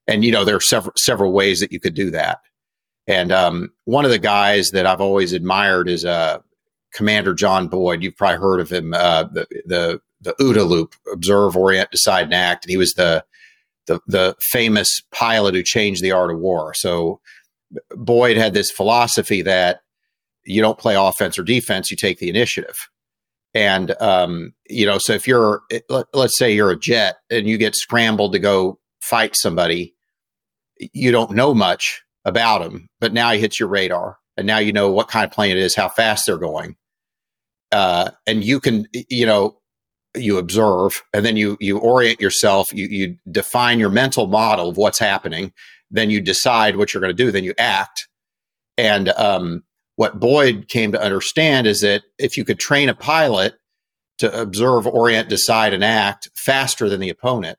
And you know there are several several ways that you could do that. And um, one of the guys that i've always admired is uh, commander john boyd. You've probably heard of him uh, the, the the OODA loop observe orient decide and act. And he was the the, the famous pilot who changed the art of war. So Boyd had this philosophy that you don't play offense or defense, you take the initiative. And, um, you know, so if you're, let, us say you're a jet and you get scrambled to go fight somebody, you don't know much about him, but now he hits your radar, and now you know what kind of plane it is, how fast they're going, uh, and you can, you know, you observe, and then you you orient yourself, you you define your mental model of what's happening, then you decide what you're going to do, then you act, and um, what Boyd came to understand is that if you could train a pilot to observe, orient, decide, and act faster than the opponent,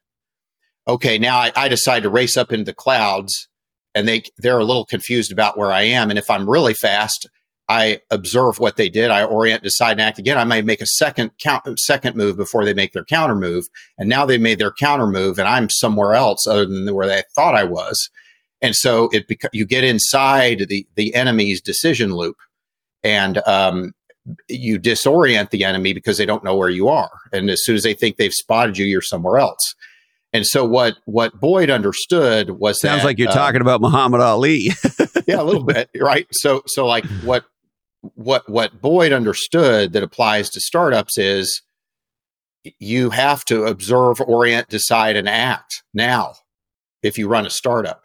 okay, now I, I decide to race up into the clouds and they they're a little confused about where I am. And if I'm really fast, I observe what they did. I orient, decide, and act again. I may make a second count, second move before they make their counter move. And now they made their counter move, and I'm somewhere else other than where they thought I was. And so it you get inside the the enemy's decision loop, and um, you disorient the enemy because they don't know where you are. And as soon as they think they've spotted you, you're somewhere else. And so what what Boyd understood was sounds that, like you're um, talking about Muhammad Ali. yeah, a little bit, right? So so like what what what Boyd understood that applies to startups is you have to observe, orient, decide, and act now if you run a startup.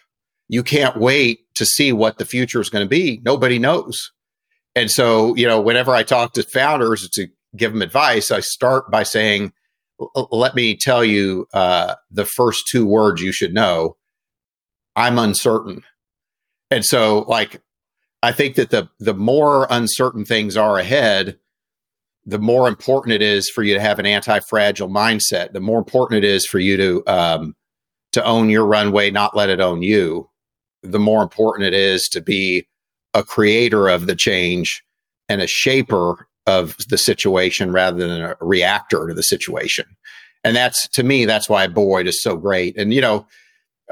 You can't wait to see what the future is going to be. Nobody knows. And so, you know, whenever I talk to founders to give them advice, I start by saying, let me tell you uh, the first two words you should know. I'm uncertain. And so, like, I think that the the more uncertain things are ahead, the more important it is for you to have an anti-fragile mindset. The more important it is for you to um, to own your runway, not let it own you. The more important it is to be a creator of the change and a shaper of the situation rather than a reactor to the situation. And that's to me, that's why Boyd is so great. And you know,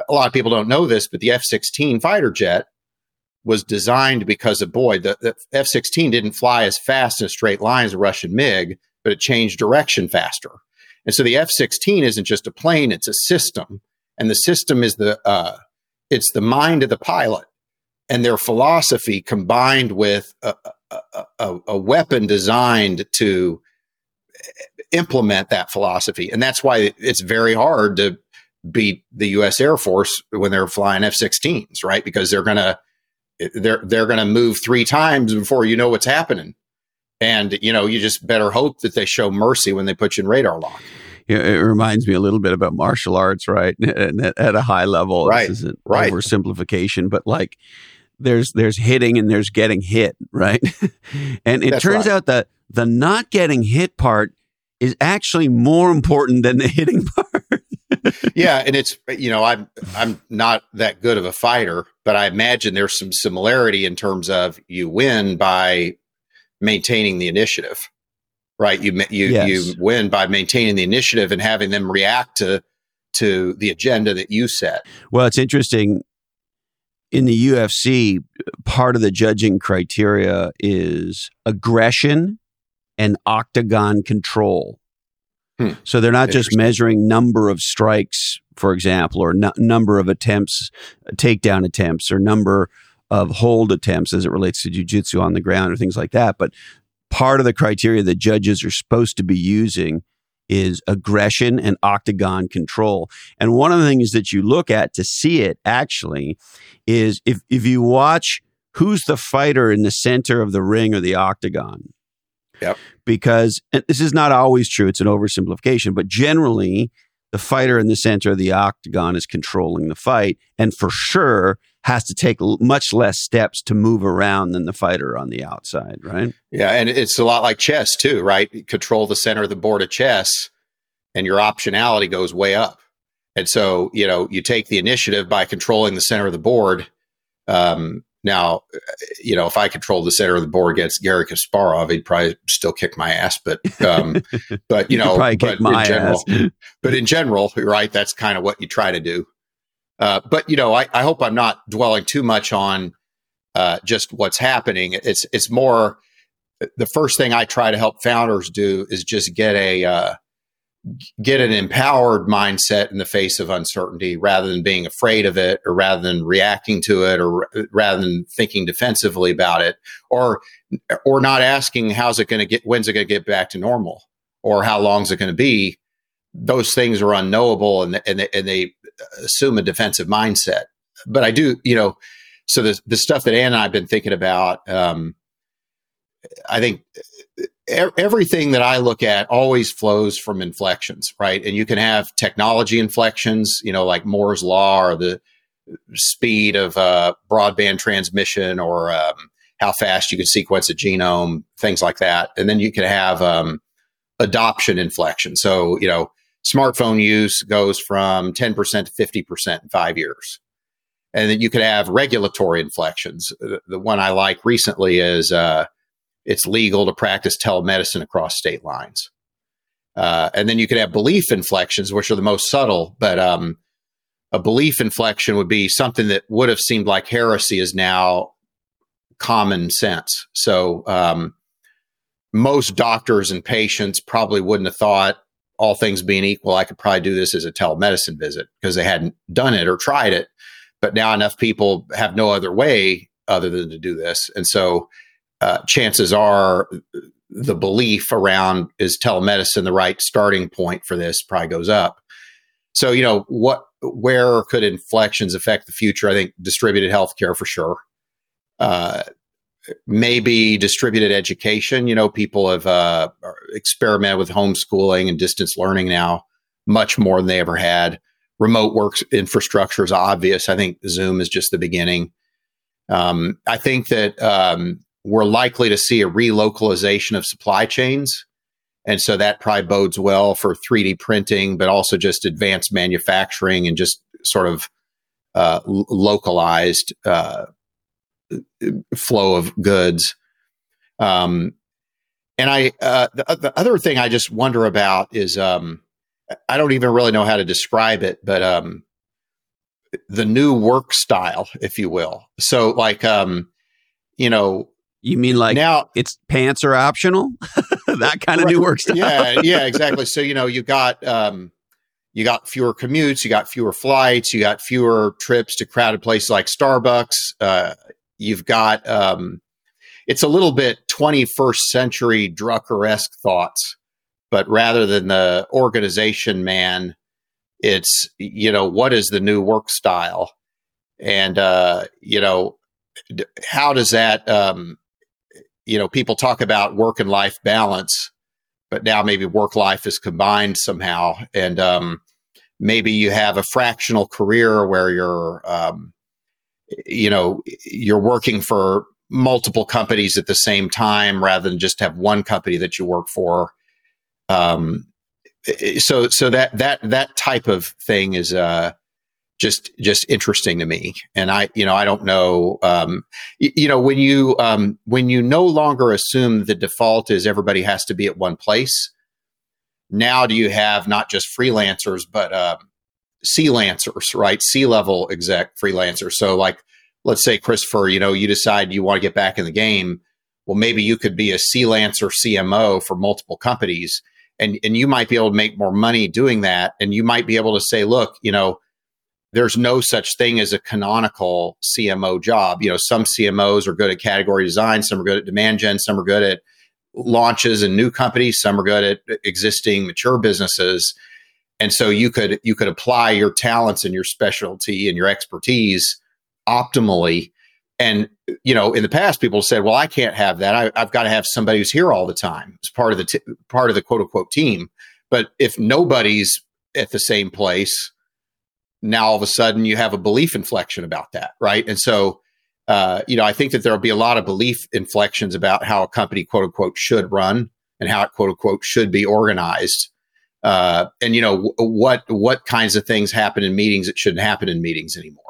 a lot of people don't know this, but the F 16 fighter jet was designed because of Boyd. The, the F 16 didn't fly as fast in straight line as a Russian MiG, but it changed direction faster. And so the F 16 isn't just a plane, it's a system. And the system is the, uh, it's the mind of the pilot and their philosophy combined with a, a, a, a weapon designed to implement that philosophy. And that's why it's very hard to beat the US Air Force when they're flying F-16s, right? Because they're going to they're they're going to move 3 times before you know what's happening. And you know, you just better hope that they show mercy when they put you in radar lock. Yeah, it reminds me a little bit about martial arts, right? at, at a high level, right? This isn't right. oversimplification, but like there's there's hitting and there's getting hit, right? and it That's turns right. out that the not getting hit part is actually more important than the hitting part. Yeah, and it's you know I'm I'm not that good of a fighter, but I imagine there's some similarity in terms of you win by maintaining the initiative, right? You you Yes. you win by maintaining the initiative and having them react to to the agenda that you set. Well, it's interesting. In the UFC, part of the judging criteria is aggression and octagon control. Hmm. So they're not just measuring number of strikes, for example, or nu- number of attempts, takedown attempts, or number of hold attempts as it relates to jujitsu on the ground or things like that. But part of the criteria that judges are supposed to be using is aggression and octagon control. And one of the things that you look at to see it actually is if, if you watch who's the fighter in the center of the ring or the octagon. Yep. Because and this is not always true, it's an oversimplification, but generally the fighter in the center of the octagon is controlling the fight and for sure has to take l- much less steps to move around than the fighter on the outside, right? Yeah, and it's a lot like chess too, right? You control the center of the board of chess, and your optionality goes way up. And so, you know, you take the initiative by controlling the center of the board. Um, now, you know, if I controlled the center of the board against Gary Kasparov, he'd probably still kick my ass. But, um, but you You know, but in general, but in general, right? That's kind of what you try to do. Uh, but you know, I, I hope I'm not dwelling too much on uh, just what's happening. It's it's more the first thing I try to help founders do is just get a uh, get an empowered mindset in the face of uncertainty, rather than being afraid of it, or rather than reacting to it, or rather than thinking defensively about it, or or not asking how's it going to get, when's it going to get back to normal, or how long is it going to be. Those things are unknowable, and and they, and they assume a defensive mindset. but I do, you know, so the the stuff that Ann and I've been thinking about, um, I think everything that I look at always flows from inflections, right? And you can have technology inflections, you know, like Moore's law or the speed of uh, broadband transmission or um, how fast you can sequence a genome, things like that. And then you can have um, adoption inflection. So, you know, smartphone use goes from 10% to 50% in five years. And then you could have regulatory inflections. The one I like recently is uh, it's legal to practice telemedicine across state lines. Uh, and then you could have belief inflections, which are the most subtle, but um, a belief inflection would be something that would have seemed like heresy is now common sense. So um, most doctors and patients probably wouldn't have thought, all things being equal, I could probably do this as a telemedicine visit because they hadn't done it or tried it. But now enough people have no other way other than to do this. And so uh, chances are the belief around is telemedicine the right starting point for this probably goes up. So, you know, what, where could inflections affect the future? I think distributed healthcare for sure. Uh, maybe distributed education. You know, people have uh, experimented with homeschooling and distance learning now much more than they ever had. Remote work infrastructure is obvious. I think Zoom is just the beginning. Um, I think that um, we're likely to see a relocalization of supply chains. And so that probably bodes well for 3D printing, but also just advanced manufacturing and just sort of uh, localized uh, flow of goods. Um, and I, uh, the, the, other thing I just wonder about is, um, I don't even really know how to describe it, but, um, the new work style, if you will. So like, um, you know, you mean like now it's pants are optional? that kind of right, new work style. yeah, yeah, exactly. So, you know, you got, um, you got fewer commutes, you got fewer flights, you got fewer trips to crowded places like Starbucks. Uh, You've got um, it's a little bit 21st century Drucker esque thoughts, but rather than the organization man, it's you know what is the new work style, and uh, you know how does that um, you know people talk about work and life balance, but now maybe work life is combined somehow, and um, maybe you have a fractional career where you're um, you know, you're working for multiple companies at the same time rather than just have one company that you work for. Um, so, so that, that, that type of thing is, uh, just, just interesting to me. And I, you know, I don't know, um, you, you know, when you, um, when you no longer assume the default is everybody has to be at one place, now do you have not just freelancers, but, uh, C-lancers, right? C-level exec freelancers. So like, let's say Christopher, you know, you decide you want to get back in the game. Well, maybe you could be a C-lancer CMO for multiple companies and, and you might be able to make more money doing that. And you might be able to say, look, you know, there's no such thing as a canonical CMO job. You know, some CMOs are good at category design, some are good at demand gen, some are good at launches and new companies, some are good at existing mature businesses. And so you could you could apply your talents and your specialty and your expertise optimally. And you know in the past people said well i can't have that. I, have got to have somebody who's here all the time. As part of the t- part of the quote unquote team. But if nobody's at the same place now all of a sudden you have a belief inflection about that right and so uh, you know i think that there'll be a lot of belief inflections about how a company quote unquote should run and how it quote unquote should be organized uh, and you know w- what what kinds of things happen in meetings that shouldn't happen in meetings anymore.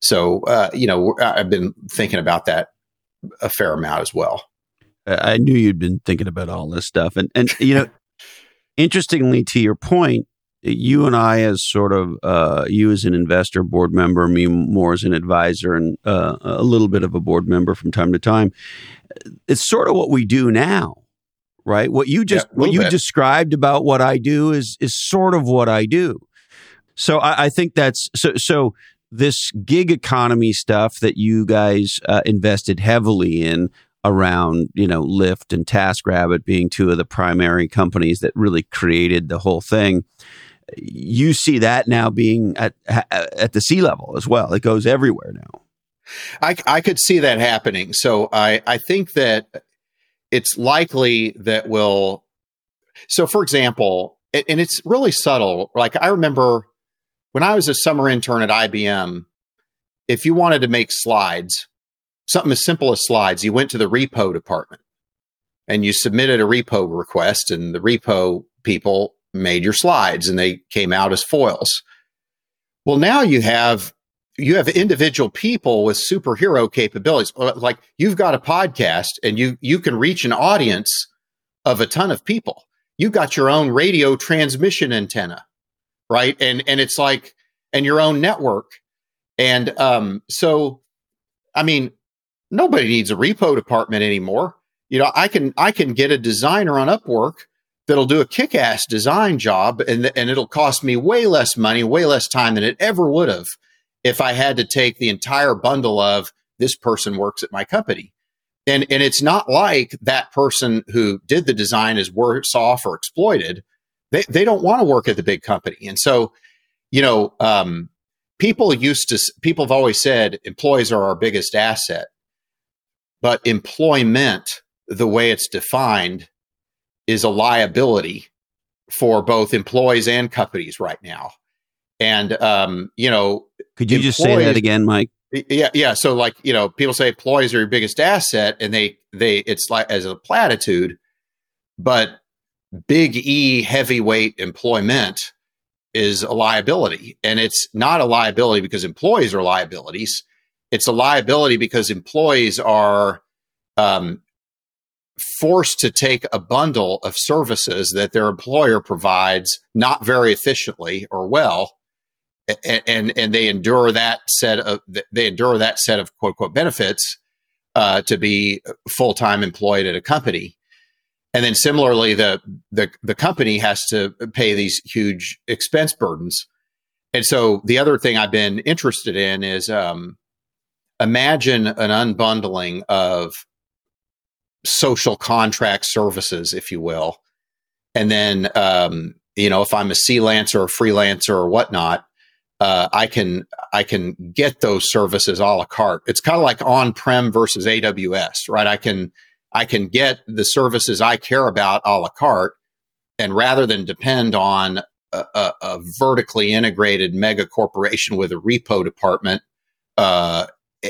So uh, you know I've been thinking about that a fair amount as well. I knew you'd been thinking about all this stuff, and and you know, interestingly, to your point, you and I, as sort of uh, you as an investor, board member, me more as an advisor, and uh, a little bit of a board member from time to time. It's sort of what we do now right? What you just yeah, what you bit. described about what I do is is sort of what I do. So I, I think that's so so this gig economy stuff that you guys uh, invested heavily in around you know Lyft and TaskRabbit being two of the primary companies that really created the whole thing. You see that now being at at the C-level as well. It goes everywhere now. I, I could see that happening. So I, I think that it's likely that we'll. So, for example, and it's really subtle. Like I remember when I was a summer intern at IBM, if you wanted to make slides, something as simple as slides, you went to the repro department and you submitted a repro request, and the repro people made your slides and they came out as foils. Well, now you have you have individual people with superhero capabilities. Like you've got a podcast and you you can reach an audience of a ton of people. You've got your own radio transmission antenna, right? And and it's like and your own network. And um, so I mean, nobody needs a repro department anymore. You know, I can I can get a designer on Upwork that'll do a kick-ass design job and and it'll cost me way less money, way less time than it ever would have if I had to take the entire bundle of this person works at my company. And and it's not like that person who did the design is worse off or exploited. They they don't want to work at the big company. And so, you know, um, people used to people have always said employees are our biggest asset. But employment, the way it's defined, is a liability for both employees and companies right now. And um, you know, could you just say that again, Mike? Yeah, yeah. So like you know, people say employees are your biggest asset, and they they it's like as a platitude, but big E heavyweight employment is a liability, and it's not a liability because employees are liabilities. It's a liability because employees are um, forced to take a bundle of services that their employer provides not very efficiently or well and, and, and they endure that set of they endure that set of quote quote benefits uh, to be full time employed at a company, and then similarly the the the company has to pay these huge expense burdens. And so the other thing I've been interested in is um, imagine an unbundling of social contract services, if you will. And then, um, you know, if I'm a freelancer or freelancer or whatnot, uh, I can I can get those services a la carte. It's kind of like on prem versus AWS, right? I can I can get the services I care about a la carte, and rather than depend on a, a, a vertically integrated mega corporation with a repro department uh,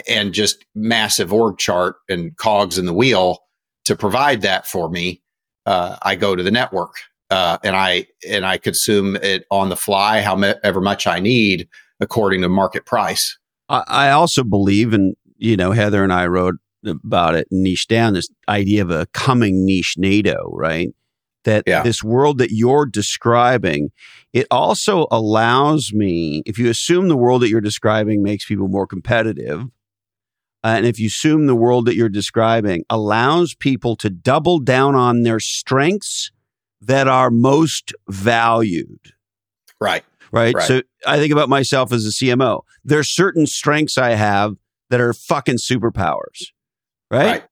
and just massive org chart and cogs in the wheel to provide that for me, uh, I go to the network uh, and I and I consume it on the fly, however much I need, according to market price. I also believe, and you know, Heather and I wrote about it, niche down this idea of a coming niche-nado, right? That yeah. this world that you're describing, it also allows me, if you assume the world that you're describing makes people more competitive, uh, and if you assume the world that you're describing allows people to double down on their strengths that are most valued. Right. Right. right. So I think about myself as a CMO. There's certain strengths I have that are fucking superpowers. Right. right.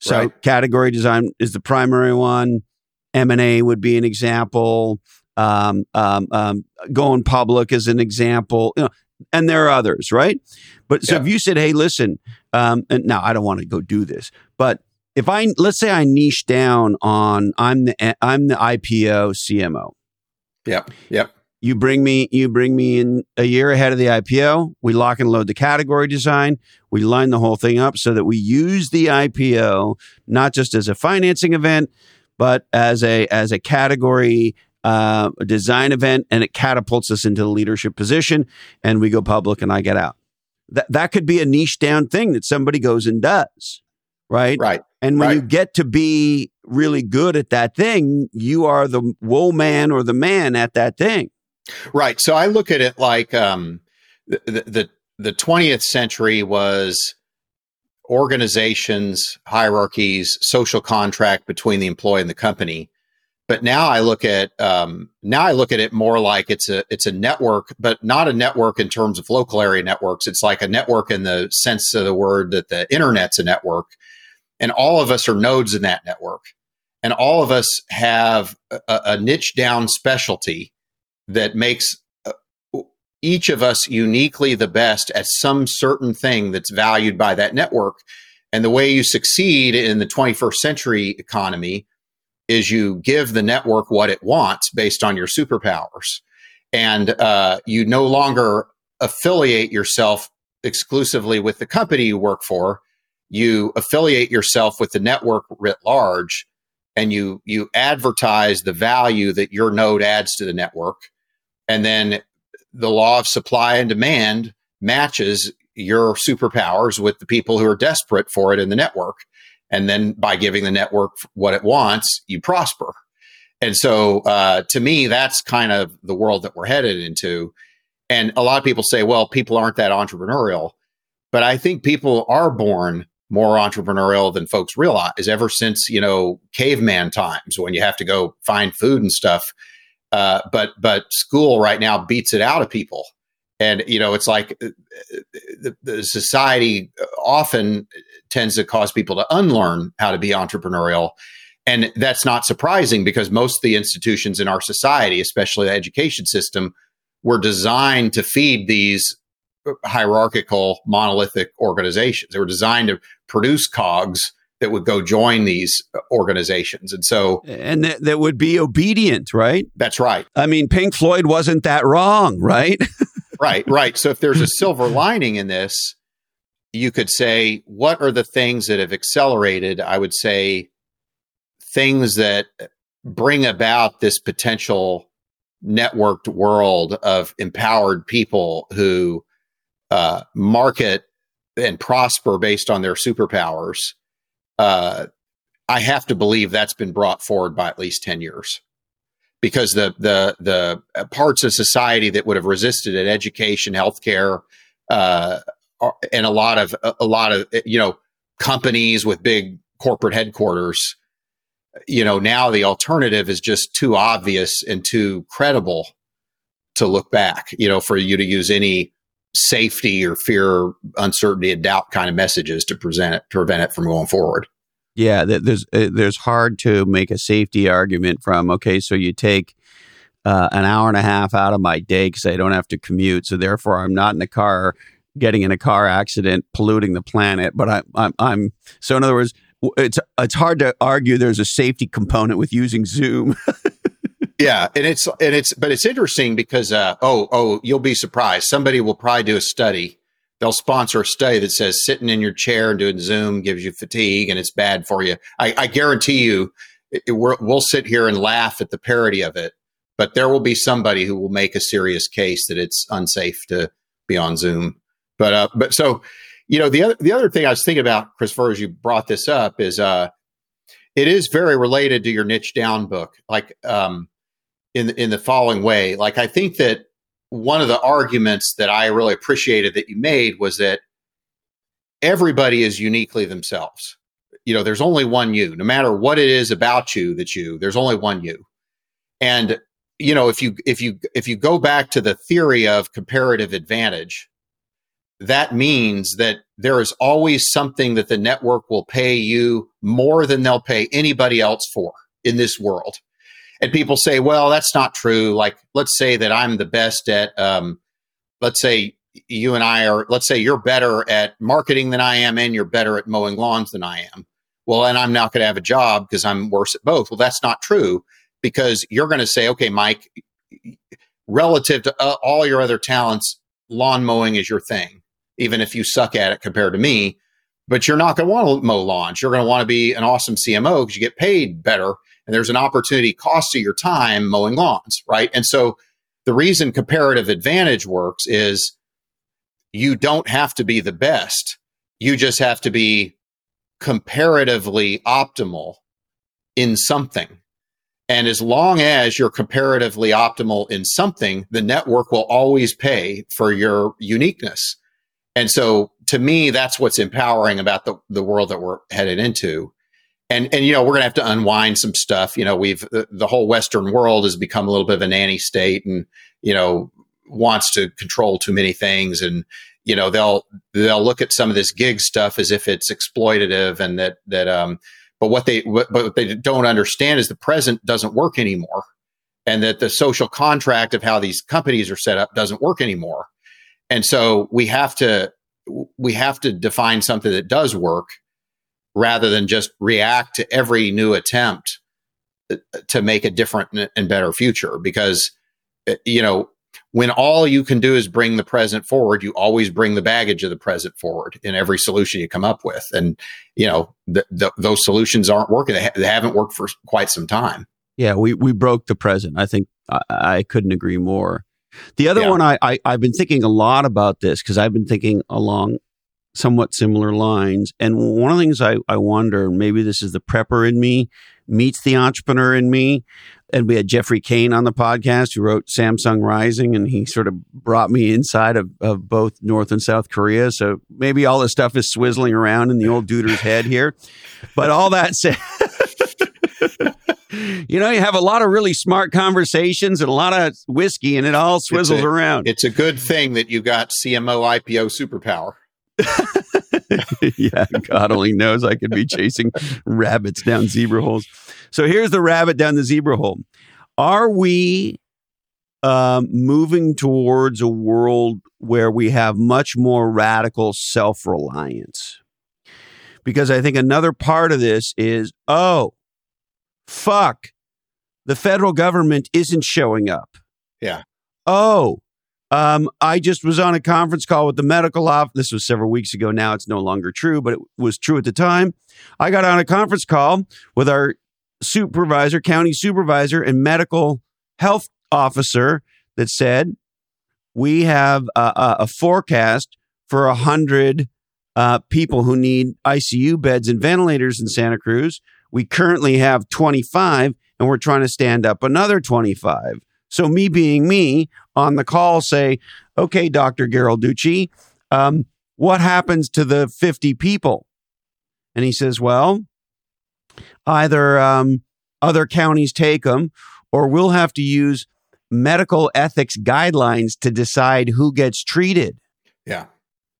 So right. category design is the primary one. M and A would be an example. Um, um, um, going public is an example. You know, and there are others, right? But so yeah. if you said, "Hey, listen," um, and now I don't want to go do this, but if I let's say I niche down on I'm the I'm the IPO CMO. Yep. Yep. You bring me you bring me in a year ahead of the IPO. We lock and load the category design. We line the whole thing up so that we use the IPO not just as a financing event, but as a as a category uh, design event, and it catapults us into the leadership position. And we go public, and I get out. That that could be a niche down thing that somebody goes and does right? Right. And when right. you get to be really good at that thing, you are the woe man or the man at that thing. Right. So I look at it like um, the, the the 20th century was organizations, hierarchies, social contract between the employee and the company. But now I look at um, now I look at it more like it's a it's a network, but not a network in terms of local area networks. It's like a network in the sense of the word that the internet's a network and all of us are nodes in that network. And all of us have a, a niche down specialty that makes uh, each of us uniquely the best at some certain thing that's valued by that network. And the way you succeed in the 21st century economy is you give the network what it wants based on your superpowers. And uh, you no longer affiliate yourself exclusively with the company you work for. You affiliate yourself with the network writ large and you you advertise the value that your node adds to the network and then the law of supply and demand matches your superpowers with the people who are desperate for it in the network and then by giving the network what it wants you prosper. And so uh, to me that's kind of the world that we're headed into. And a lot of people say well people aren't that entrepreneurial. But i think people are born more entrepreneurial than folks realize ever since you know caveman times when you have to go find food and stuff. Uh, but but school right now beats it out of people. And you know it's like uh, the, the, society often tends to cause people to unlearn how to be entrepreneurial and that's not surprising because most of the institutions in our society especially the education system were designed to feed these hierarchical monolithic organizations they were designed to produce cogs that would go join these organizations. And so, and that, that would be obedient, right? That's right. I mean, Pink Floyd wasn't that wrong, right? right, right. So, if there's a silver lining in this, you could say, what are the things that have accelerated? I would say things that bring about this potential networked world of empowered people who uh, market and prosper based on their superpowers uh, I have to believe that's been brought forward by at least 10 years because the the the parts of society that would have resisted it education healthcare uh, and a lot of a lot of you know companies with big corporate headquarters you know now the alternative is just too obvious and too credible to look back you know for you to use any safety or fear, uncertainty, and doubt kind of messages to present it, prevent it from going forward. Yeah, there's uh, there's hard to make a safety argument from. Okay, so you take uh, an hour and a half out of my day because I don't have to commute, so therefore I'm not in the car getting in a car accident, polluting the planet. But I, I'm I'm so in other words, it's it's hard to argue there's a safety component with using Zoom. yeah, and it's and it's but it's interesting because uh, oh oh you'll be surprised. Somebody will probably do a study. They'll sponsor a study that says sitting in your chair and doing Zoom gives you fatigue and it's bad for you. I, I guarantee you, it, we'll sit here and laugh at the parody of it, but there will be somebody who will make a serious case that it's unsafe to be on Zoom. But uh, but so you know the other the other thing I was thinking about, Christopher, as you brought this up, is uh, it is very related to your niche down book. Like um, in in the following way. Like I think that one of the arguments that I really appreciated that you made was that everybody is uniquely themselves. You know, there's only one you. No matter what it is about you that you, there's only one you. And you know, if you if you if you go back to the theory of comparative advantage, that means that there is always something that the network will pay you more than they'll pay anybody else for in this world and people say, well, that's not true. Like, let's say that I'm the best at, um, let's say you and I are, let's say you're better at marketing than I am, and you're better at mowing lawns than I am. Well, and I'm not going to have a job because I'm worse at both. Well, that's not true because you're going to say, okay, Mike, relative to uh, all your other talents, lawn mowing is your thing, even if you suck at it compared to me. But you're not going to want to mow lawns. You're going to want to be an awesome CMO because you get paid better and there's an opportunity cost to your time mowing lawns, right? And so the reason comparative advantage works is you don't have to be the best. You just have to be comparatively optimal in something. And as long as you're comparatively optimal in something, the network will always pay for your uniqueness. And so to me, that's what's empowering about the, the world that we're headed into. And and you know we're going to have to unwind some stuff. You know we've the, the, whole western world has become a little bit of a nanny state and you know wants to control too many things. And you know they'll they'll look at some of this gig stuff as if it's exploitative and that that um but what they what, what they don't understand is the present doesn't work anymore. And that the social contract of how these companies are set up doesn't work anymore. And so we have to we have to define something that does work rather than just react to every new attempt uh, to make a different and better future. Because uh, you know when all you can do is bring the present forward you always bring the baggage of the present forward in every solution you come up with. And you know th- th- those solutions aren't working. They, ha- they, haven't worked for quite some time. Yeah we we broke the present. I think i, I couldn't agree more the other yeah. one I, I i've been thinking a lot about this because i've been thinking along somewhat similar lines. And one of the things I, I wonder, maybe this is the prepper in me meets the entrepreneur in me. And we had Geoffrey Cain on the podcast who wrote Samsung Rising, and he sort of brought me inside of, of both North and South Korea. So maybe all this stuff is swizzling around in the old duder's head here. But all that said, you know, you have a lot of really smart conversations and a lot of whiskey, and it all swizzles it's a, around. It's a good thing that you got CMO IPO superpower. yeah, God only knows I could be chasing rabbits down zebra holes. So here's the rabbit down the zebra hole. Are we um, moving towards a world where we have much more radical self reliance? Because I think another part of this is oh, fuck, the federal government isn't showing up. Yeah. Oh, um, I just was on a conference call with the medical office. This was several weeks ago. Now it's no longer true, but it was true at the time. I got on a conference call with our supervisor, county supervisor, and medical health officer that said we have a, a forecast for a hundred uh, people who need ICU beds and ventilators in Santa Cruz. We currently have 25, and we're trying to stand up another 25. So me being me on the call say, okay, Dr. Gheralducci, um, what happens to the 50 people? And he says, well, either um, other counties take them or we'll have to use medical ethics guidelines to decide who gets treated. Yeah.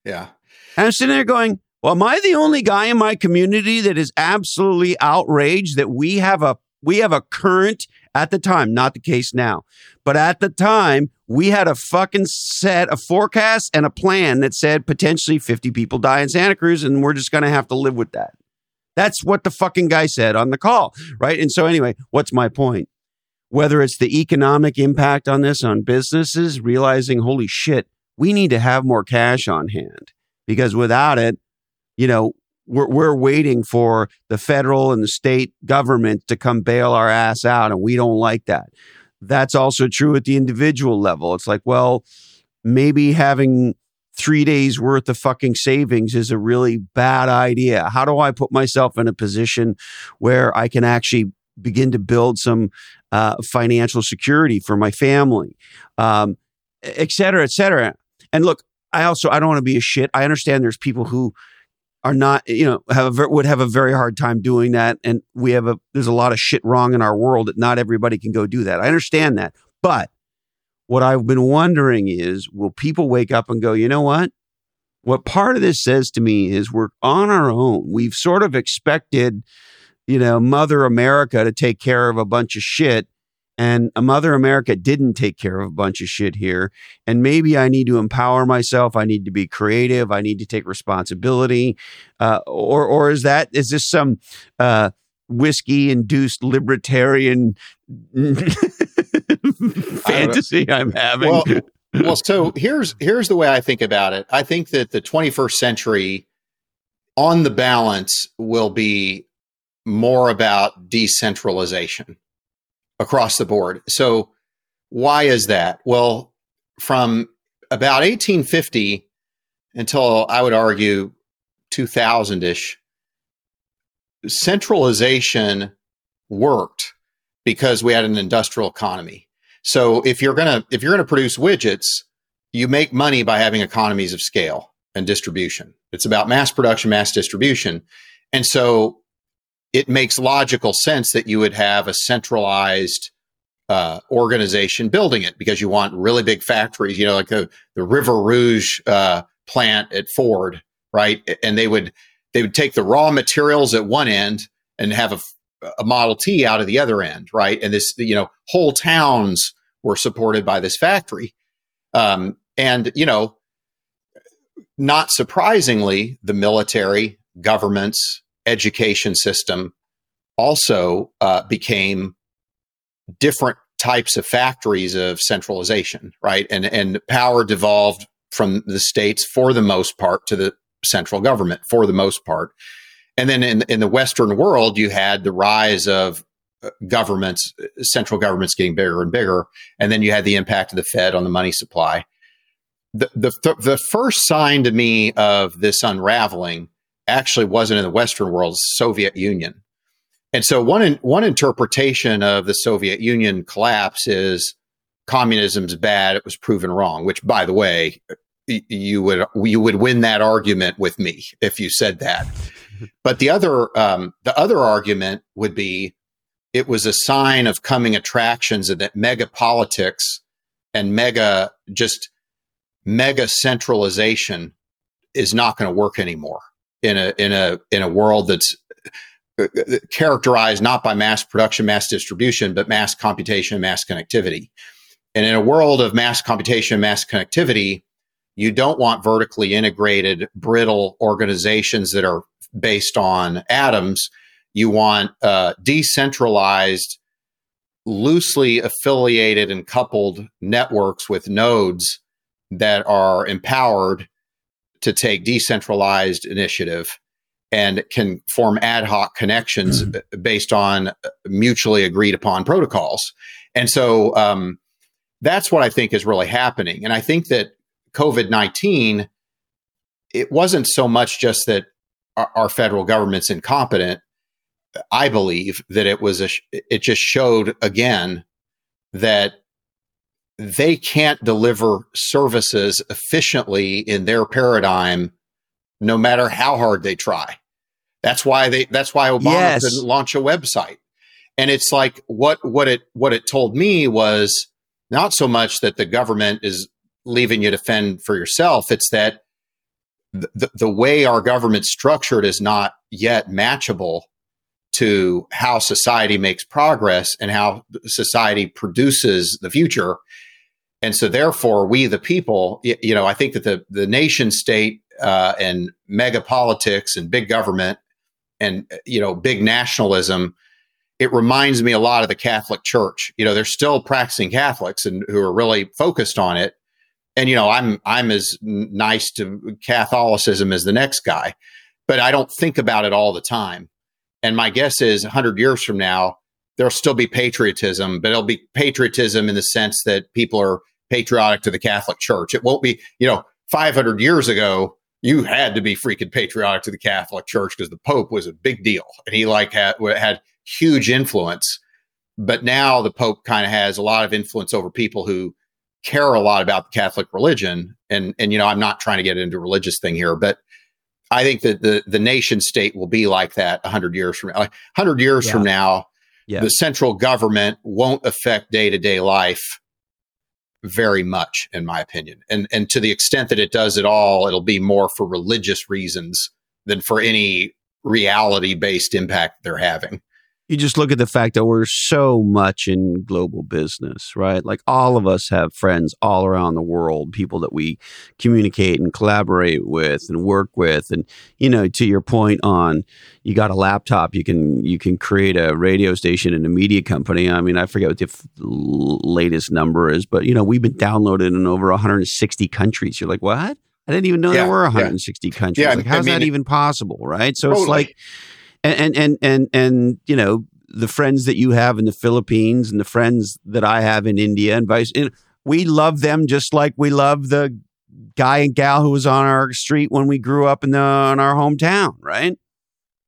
Yeah. And I'm sitting there going, well, am I the only guy in my community that is absolutely outraged that we have a we have a current at the time, not the case now, but at the time, we had a fucking set, a forecast and a plan that said potentially 50 people die in Santa Cruz, and we're just going to have to live with that. That's what the fucking guy said on the call, right? And so, anyway, what's my point? Whether it's the economic impact on this on businesses, realizing, holy shit, we need to have more cash on hand because without it, you know, we're, we're waiting for the federal and the state government to come bail our ass out, and we don't like that. That's also true at the individual level. It's like, well, maybe having three days worth of fucking savings is a really bad idea. How do I put myself in a position where I can actually begin to build some uh, financial security for my family, um, et cetera, et cetera? And look, I also I don't want to be a shit. I understand there's people who are not, you know, have a, would have a very hard time doing that. And we have a, there's a lot of shit wrong in our world that not everybody can go do that. I understand that. But what I've been wondering is, will people wake up and go, you know what? What part of this says to me is we're on our own. We've sort of expected, you know, Mother America to take care of a bunch of shit and a Mother America didn't take care of a bunch of shit here. And maybe I need to empower myself. I need to be creative. I need to take responsibility. Uh, or, or is that, is this some, uh, whiskey induced libertarian fantasy I'm having? Well, well, so here's, here's the way I think about it. I think that the 21st century on the balance will be more about decentralization across the board. So why is that? Well, from about 1850 until I would argue 2000 ish, centralization worked because we had an industrial economy. So if you're gonna if you're gonna produce widgets, you make money by having economies of scale and distribution. It's about mass production, mass distribution. And so it makes logical sense that you would have a centralized uh, organization building it because you want really big factories, you know, like the, the River Rouge uh, plant at Ford, right? And they would they would take the raw materials at one end and have a, a Model T out of the other end, right? And this, you know, whole towns were supported by this factory. Um, and, you know, not surprisingly, the military, governments, education system also uh, became different types of factories of centralization, right? And and power devolved from the states for the most part to the central government for the most part. And then in in the Western world, you had the rise of uh, governments, central governments getting bigger and bigger, and then you had the impact of the Fed on the money supply. The the the first sign to me of this unraveling actually wasn't in the Western world, Soviet Union. And so one one interpretation of the Soviet Union collapse is communism's bad. It was proven wrong. Which, by the way, you would you would win that argument with me if you said that. but the other um, the other argument would be it was a sign of coming attractions and that mega politics and mega just mega centralization is not going to work anymore in a in a in a world that's characterized not by mass production, mass distribution, but mass computation, mass connectivity. And in a world of mass computation, mass connectivity, you don't want vertically integrated, brittle organizations that are based on atoms. You want uh, decentralized, loosely affiliated and coupled networks with nodes that are empowered to take decentralized initiative and can form ad hoc connections mm-hmm. based on mutually agreed upon protocols. And so um, that's what I think is really happening. And I think that COVID 19, it wasn't so much just that our, our, federal government's incompetent. I believe that it was a, it just showed again that they can't deliver services efficiently in their paradigm no matter how hard they try. That's why they. That's why Obama yes. could launch a website. And it's like what what it what it told me was not so much that the government is leaving you to fend for yourself. It's that the, the way our government's structured is not yet matchable to how society makes progress and how society produces the future. And so, therefore, we the people, you know, I think that the the nation state uh, and mega politics and big government and you know big nationalism it reminds me a lot of the catholic church. You know they're still practicing catholics and who are really focused on it. And you know i'm i'm as nice to catholicism as the next guy but i don't think about it all the time. And my guess is 100 years from now there'll still be patriotism but it'll be patriotism in the sense that people are patriotic to the catholic church it won't be you know 500 years ago you had to be freaking patriotic to the Catholic Church because the Pope was a big deal and he like had had huge influence. But now the Pope kind of has a lot of influence over people who care a lot about the Catholic religion. And and you know, I'm not trying to get into a religious thing here, but I think that the the nation state will be like that 100 years from now. 100 years yeah. from now, yeah. the central government won't affect day to day life very much, in my opinion. And and to the extent that it does at all, it'll be more for religious reasons than for any reality based impact they're having you just look at the fact that we're so much in global business, right? Like all of us have friends all around the world, people that we communicate and collaborate with and work with. And, you know, to your point on you got a laptop, you can you can create a radio station and a media company. I mean, I forget what the f- latest number is, but you know, we've been downloaded in over 160 countries. You're like, what? I didn't even know yeah, there were 160 yeah. countries. Yeah, like, how's I mean, that even possible, right? So totally. it's like and and and and you know the friends that you have in the Philippines and the friends that I have in India and vice. We love them just like we love the guy and gal who was on our street when we grew up in the in our hometown, right?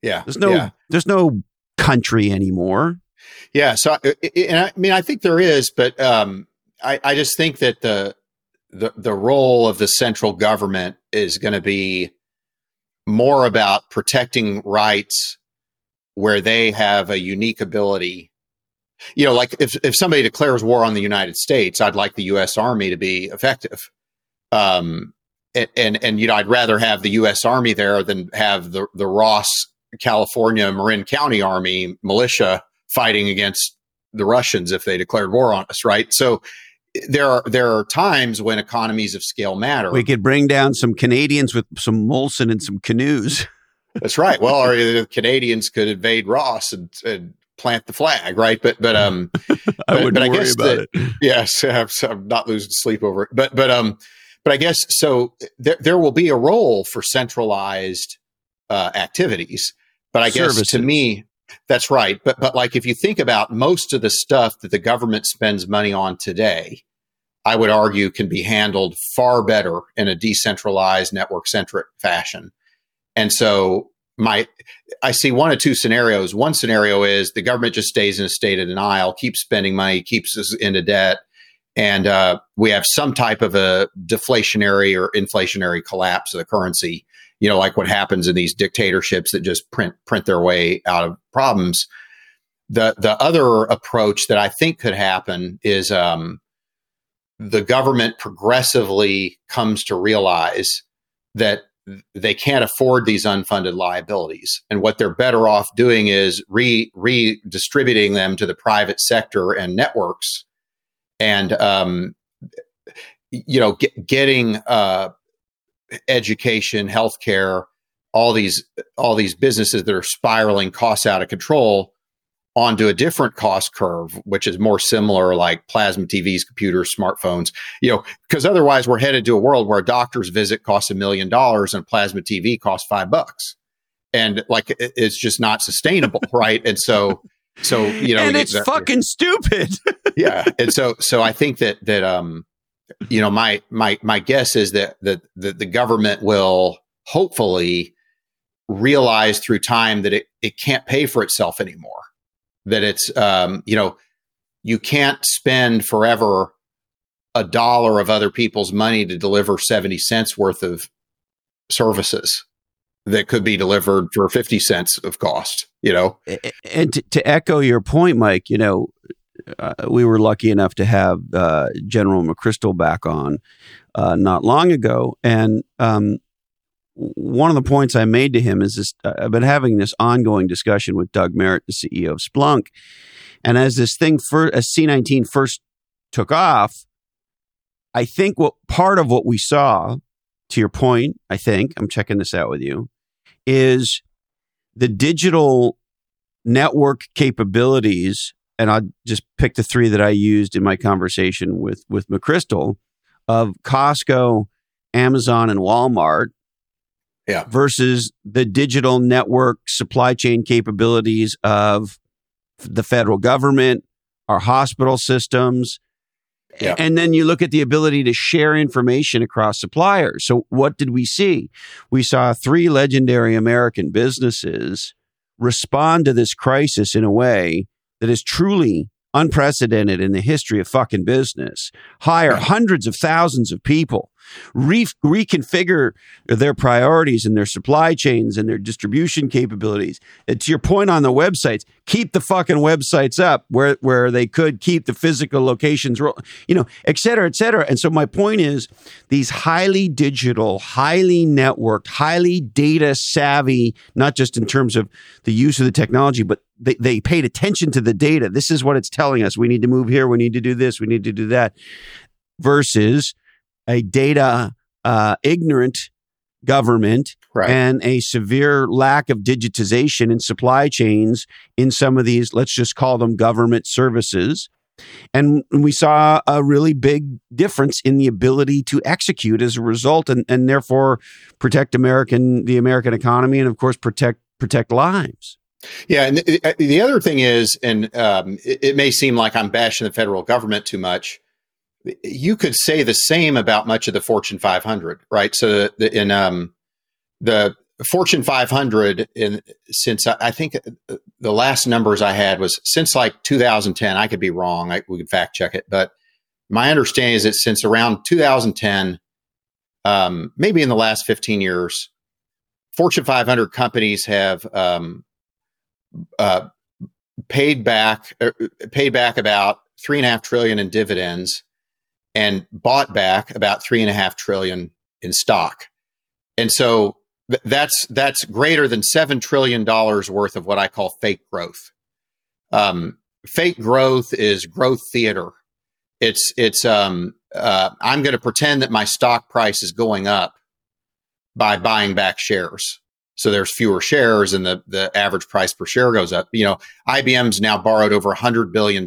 Yeah. There's no yeah. there's no country anymore. Yeah. So, and I mean, I think there is, but um, I, I just think that the the the role of the central government is going to be more about protecting rights where they have a unique ability. You know, like if, if somebody declares war on the United States, I'd like the U.S. Army to be effective. Um, and, and, and, you know, I'd rather have the U.S. Army there than have the, the Ross California Marin County Army militia fighting against the Russians if they declared war on us, right? So there are there are times when economies of scale matter. We could bring down some Canadians with some Molson and some canoes. That's right. Well, or the Canadians could invade Ross and, and plant the flag, right? But but um, I wouldn't but I worry about that, it. Yes, I'm, I'm, not losing sleep over it. But but um, but I guess so. There there will be a role for centralized uh, activities. But I guess to me, that's right. But but like if you think about most of the stuff that the government spends money on today, I would argue can be handled far better in a decentralized, network centric fashion. And so my I see one of two scenarios. One scenario is the government just stays in a state of denial, keeps spending money, keeps us into debt, and uh, we have some type of a deflationary or inflationary collapse of the currency. You know, like what happens in these dictatorships that just print print their way out of problems. The the other approach that I think could happen is um, the government progressively comes to realize that they can't afford these unfunded liabilities. And what they're better off doing is re redistributing them to the private sector and networks and, um, you know, get, getting, uh, education, healthcare, all these, all these businesses that are spiraling costs out of control onto a different cost curve, which is more similar like plasma TVs, computers, smartphones, you know, because otherwise we're headed to a world where a doctor's visit costs a million dollars and a plasma TV costs five bucks. And like, it's just not sustainable. right. And so, so, you know, and it's that, fucking stupid. yeah. And so, so I think that, that, um, you know, my, my, my guess is that, that, that the government will hopefully realize through time that it, it can't pay for itself anymore that it's um, you know you can't spend forever a dollar of other people's money to deliver 70 cents worth of services that could be delivered for 50 cents of cost you know? And to, to echo your point mike you know uh, we were lucky enough to have uh, general mcchrystal back on uh, not long ago. And um, one of the points I made to him is this uh, I've been having this ongoing discussion with Doug Merritt, the CEO of Splunk. And as this thing, for, as C19 first took off, I think what part of what we saw, to your point, I think, I'm checking this out with you, is the digital network capabilities. And I'll just pick the three that I used in my conversation with, with McChrystal of Costco, Amazon, and Walmart yeah. versus the digital network supply chain capabilities of the federal government, our hospital systems. Yeah. And then you look at the ability to share information across suppliers. So, what did we see? We saw three legendary American businesses respond to this crisis in a way that is truly unprecedented in the history of fucking business, hire hundreds of thousands of people, re- reconfigure their priorities and their supply chains and their distribution capabilities. And to your point on the websites, keep the fucking websites up where, where they could keep the physical locations, you know, et cetera, et cetera. And so my point is these highly digital, highly networked, highly data savvy, not just in terms of the use of the technology, but they, they paid attention to the data. This is what it's telling us. We need to move here. We need to do this. We need to do that. Versus a data uh, ignorant government right. and a severe lack of digitization in supply chains in some of these, let's just call them government services. And we saw a really big difference in the ability to execute as a result and, and therefore protect American the American economy and of course protect protect lives. Yeah, and the, the other thing is, and um, it, it, may seem like I'm bashing the federal government too much. You could say the same about much of the Fortune 500, right? So, the, in um, the Fortune 500, in since I, I, think uh, the last numbers I had was since like 2010. I could be wrong. I, we could fact check it, but my understanding is that since around 2010, um, maybe in the last 15 years, Fortune 500 companies have um, uh, paid back uh, paid back about three and a half trillion in dividends and bought back about three and a half trillion in stock. And so th- that's that's greater than seven trillion dollars worth of what I call fake growth. Um, fake growth is growth theater. It's it's um, uh, I'm going to pretend that my stock price is going up by buying back shares. So there's fewer shares and the, the average price per share goes up. You know, IBM's now borrowed over $100 billion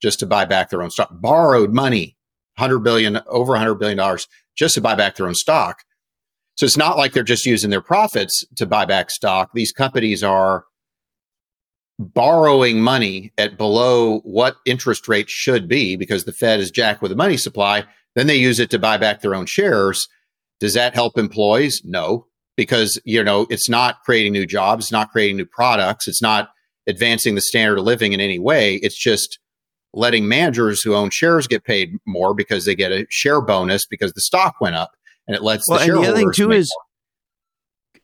just to buy back their own stock, borrowed money, 100 billion, over 100 billion dollars just to buy back their own stock. So it's not like they're just using their profits to buy back stock. These companies are borrowing money at below what interest rate should be because the Fed is jacked with the money supply. Then they use it to buy back their own shares. Does that help employees? No, because you know it's not creating new jobs, not creating new products, it's not advancing the standard of living in any way. It's just letting managers who own shares get paid more because they get a share bonus because the stock went up, and it lets well, the shareholders. And the other thing too is,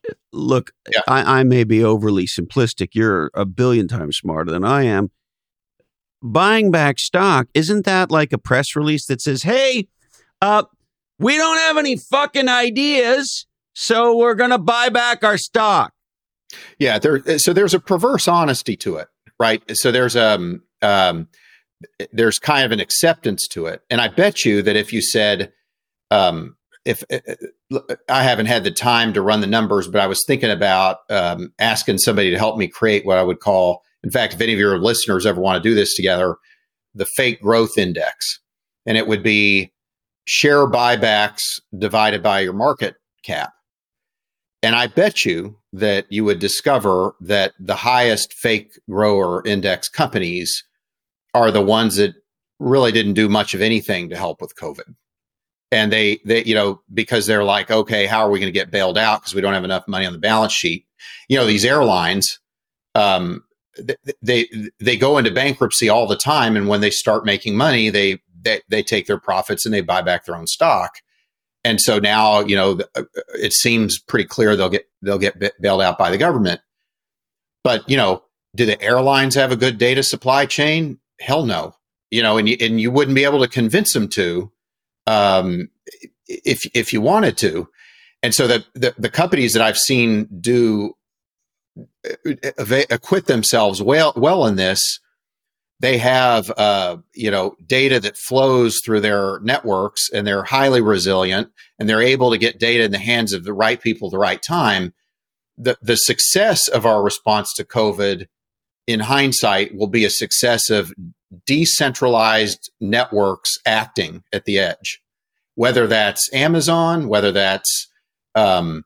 more. look, yeah. I, I may be overly simplistic. You're a billion times smarter than I am. Buying back stock isn't that like a press release that says, "Hey, uh, we don't have any fucking ideas, so we're going to buy back our stock." Yeah, there. So there's a perverse honesty to it, right? So there's um um there's kind of an acceptance to it. And I bet you that if you said, um, if uh, uh I haven't had the time to run the numbers, but I was thinking about um, asking somebody to help me create what I would call, in fact, if any of your listeners ever want to do this together, the fake growth index. And it would be share buybacks divided by your market cap. And I bet you that you would discover that the highest fake grower index companies are the ones that really didn't do much of anything to help with COVID. And they, they, you know, because they're like, okay, how are we going to get bailed out because we don't have enough money on the balance sheet? You know, these airlines, um, they they go into bankruptcy all the time, and when they start making money, they they they take their profits and they buy back their own stock. And so now, you know, uh, it seems pretty clear they'll get they'll get bailed out by the government. But you know, do the airlines have a good data supply chain? Hell no. You know and you, and you wouldn't be able to convince them to um, if if you wanted to. And so the, the, the companies that i've seen do uh, acquit themselves well well in this they have uh, you know data that flows through their networks and they're highly resilient and they're able to get data in the hands of the right people at the right time. The the success of our response to covid in hindsight, will be a success of decentralized networks acting at the edge, whether that's Amazon, whether that's um,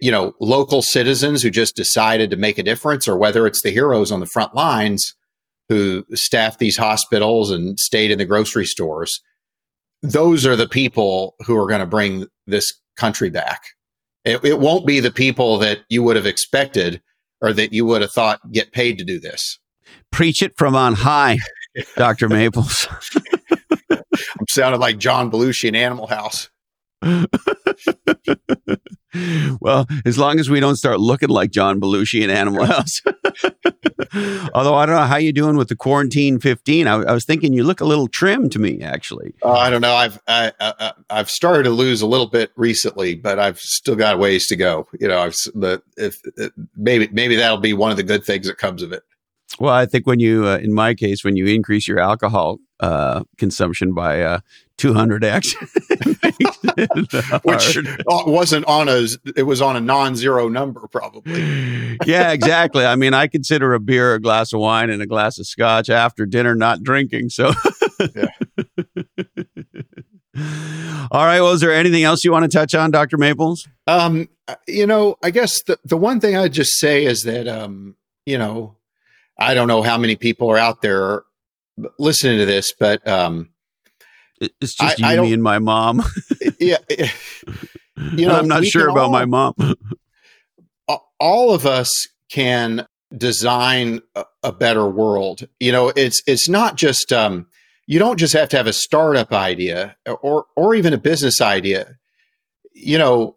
you know local citizens who just decided to make a difference, or whether it's the heroes on the front lines who staff these hospitals and stayed in the grocery stores. Those are the people who are going to bring this country back. It, it won't be the people that you would have expected or that you would have thought get paid to do this? Preach it from on high, Dr. Maples. I'm sounding like John Belushi in Animal House. well, as long as we don't start looking like John Belushi in Animal House. Although I don't know how you doing with the quarantine 15. I, I was thinking you look a little trim to me, actually. Uh, I don't know. I've I, I, I've started to lose a little bit recently, but I've still got ways to go. You know, I've the if, if maybe maybe that'll be one of the good things that comes of it. Well, I think when you, uh, in my case, when you increase your alcohol uh, consumption by uh, 200x, which wasn't on a, it was on a non-zero number, probably. yeah, exactly. I mean, I consider a beer, a glass of wine, and a glass of scotch after dinner not drinking. So, yeah. All right. Well, is there anything else you want to touch on, Dr. Maples? Um, you know, I guess the, the one thing I'd just say is that, um, you know, I don't know how many people are out there listening to this, but um, it's just I, you, I me, and my mom. yeah, you know, I'm not sure about all, my mom. all of us can design a, a, better world. You know, it's it's not just um, you don't just have to have a startup idea or or even a business idea. You know,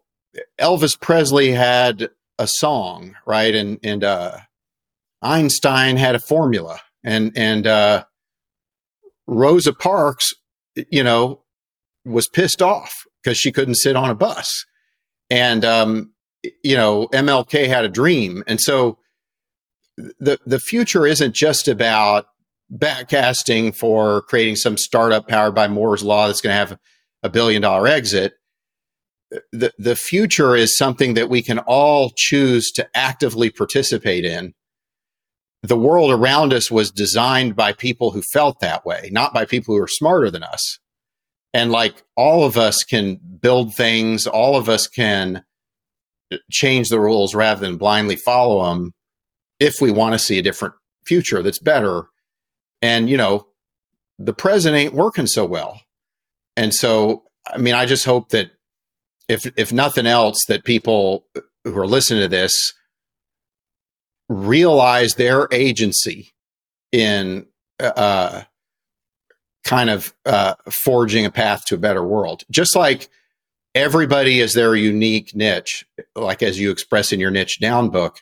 Elvis Presley had a song, right? And and uh, Einstein had a formula, and and uh, Rosa Parks, you know, was pissed off because she couldn't sit on a bus, and um, you know, MLK had a dream. And so the, the future isn't just about backcasting for creating some startup powered by Moore's law that's going to have a billion dollar exit. The, the future is something that we can all choose to actively participate in. The world around us was designed by people who felt that way, not by people who are smarter than us. And like all of us can build things, all of us can change the rules rather than blindly follow them if we want to see a different future that's better. And, you know, the present ain't working so well. And so, I mean, I just hope that if, if nothing else, that people who are listening to this realize their agency in uh, kind of uh, forging a path to a better world. Just like everybody is their unique niche, like as you express in your niche down book,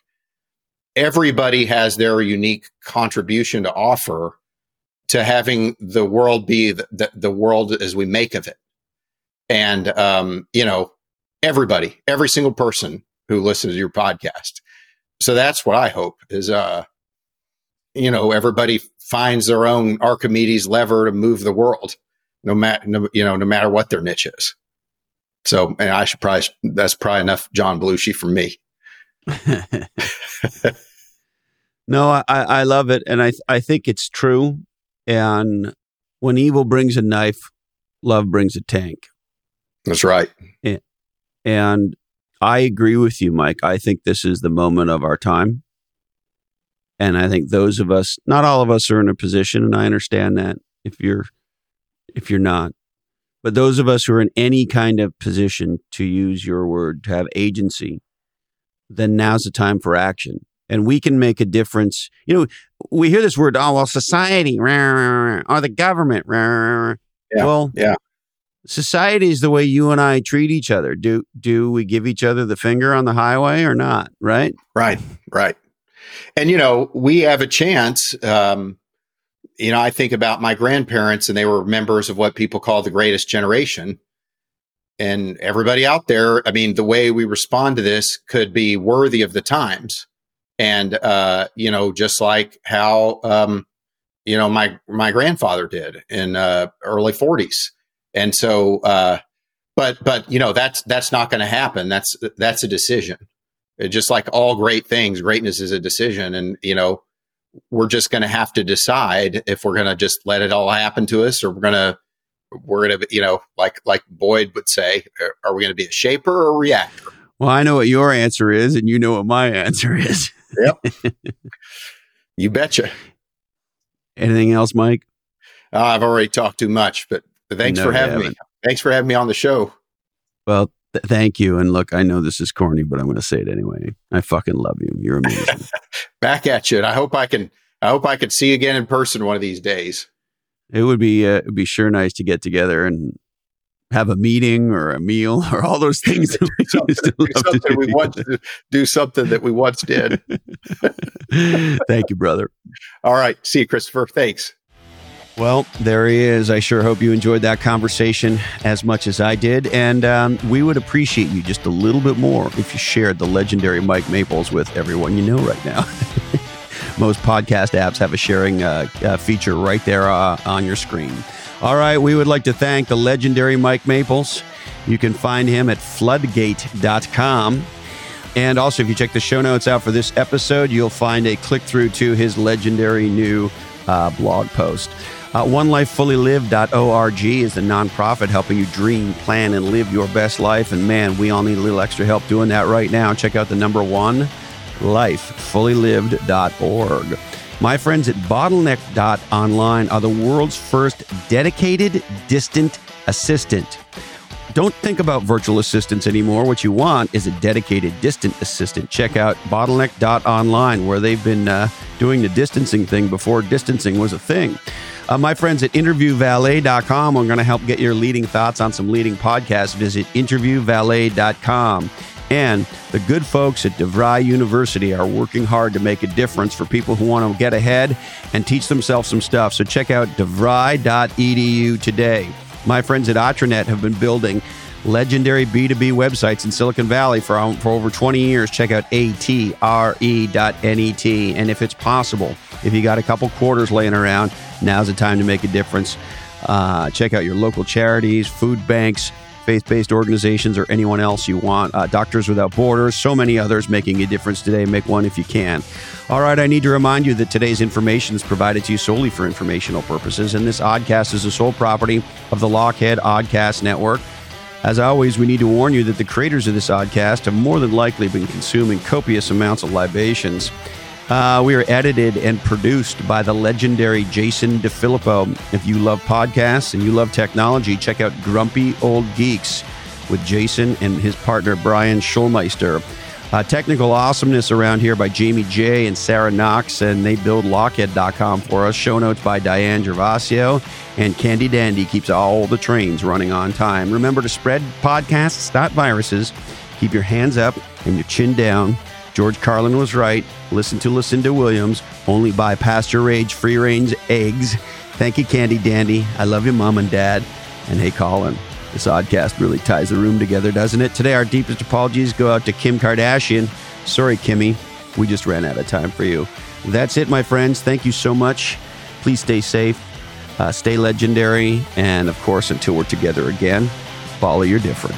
everybody has their unique contribution to offer to having the world be the, the, the world as we make of it. And, um, you know, everybody, every single person who listens to your podcast. So that's what I hope is, uh, you know, everybody finds their own Archimedes lever to move the world, no matter, no, you know, no matter what their niche is. So, and I should probably, that's probably enough John Belushi for me. no, I, I love it. And I, I think it's true. And when evil brings a knife, love brings a tank. That's right. And, and I agree with you, Mike. I think this is the moment of our time. And I think those of us, not all of us are in a position, and I understand that if you're if you're not. But those of us who are in any kind of position to use your word, to have agency, then now's the time for action. And we can make a difference. You know, we hear this word, oh, well, society, or the government. Yeah, well, yeah. Society is the way you and I treat each other. Do do we give each other the finger on the highway or not? Right? Right, right. And you know, we have a chance. Um, you know, I think about my grandparents, and they were members of what people call the greatest generation. And everybody out there, I mean, the way we respond to this could be worthy of the times. And, uh, you know, just like how, um, you know, my, my grandfather did in, uh, early forties. And so, uh, but, but, you know, that's, that's not going to happen. That's, that's a decision. just like all great things, greatness is a decision. And, you know, we're just going to have to decide if we're going to just let it all happen to us or we're going to we're going to you know like like boyd would say are we going to be a shaper or a reactor well i know what your answer is and you know what my answer is yep you betcha anything else mike uh, i've already talked too much but thanks no, for having me thanks for having me on the show well Th- thank you. And look, I know this is corny, but I'm going to say it anyway. I fucking love you. You're amazing. Back at you. And I hope I can. I hope I could see you again in person one of these days. It would be uh, it'd be sure nice to get together and have a meeting or a meal or all those things. do something, do something we once do something that we once did. Thank you, brother. All right. See you, Christopher. Thanks. Well, there he is. I sure hope you enjoyed that conversation as much as I did. And um, we would appreciate you just a little bit more if you shared the legendary Mike Maples with everyone you know right now. Most podcast apps have a sharing uh, uh, feature right there uh, on your screen. All right, we would like to thank the legendary Mike Maples. You can find him at floodgate.com. And also, if you check the show notes out for this episode, you'll find a click through to his legendary new uh, blog post. Uh, OneLifeFullyLived.org is a nonprofit helping you dream, plan, and live your best life. And man, we all need a little extra help doing that right now. Check out the number one, lifefullylived.org. My friends at bottleneck.online are the world's first dedicated distant assistant. Don't think about virtual assistants anymore. What you want is a dedicated distant assistant. Check out bottleneck.online, where they've been uh, doing the distancing thing before distancing was a thing. Uh, my friends at interviewvalet.com are going to help get your leading thoughts on some leading podcasts. Visit interviewvalet.com. And the good folks at DeVry University are working hard to make a difference for people who want to get ahead and teach themselves some stuff. So check out devry.edu today. My friends at Atranet have been building legendary B2B websites in Silicon Valley for, um, for over 20 years. Check out atre.net. And if it's possible, if you got a couple quarters laying around, now's the time to make a difference. Uh, check out your local charities, food banks, faith based organizations, or anyone else you want. Uh, Doctors Without Borders, so many others making a difference today. Make one if you can. All right, I need to remind you that today's information is provided to you solely for informational purposes, and this oddcast is the sole property of the Lochhead Oddcast Network. As always, we need to warn you that the creators of this oddcast have more than likely been consuming copious amounts of libations. Uh, we are edited and produced by the legendary Jason DeFilippo. If you love podcasts and you love technology, check out Grumpy Old Geeks with Jason and his partner Brian Schulmeister. Uh, technical awesomeness around here by Jamie J and Sarah Knox, and they build lochhead.com for us. Show notes by Diane Gervasio, and Candy Dandy keeps all the trains running on time. Remember to spread podcasts, not viruses. Keep your hands up and your chin down. George Carlin was right. Listen to Lucinda Williams. Only buy pasture age free range eggs. Thank you, Candy Dandy. I love you, Mom and Dad. And hey, Colin. This oddcast really ties the room together, doesn't it? Today, our deepest apologies go out to Kim Kardashian. Sorry, Kimmy. We just ran out of time for you. That's it, my friends. Thank you so much. Please stay safe, uh, stay legendary, and of course, until we're together again, follow your different.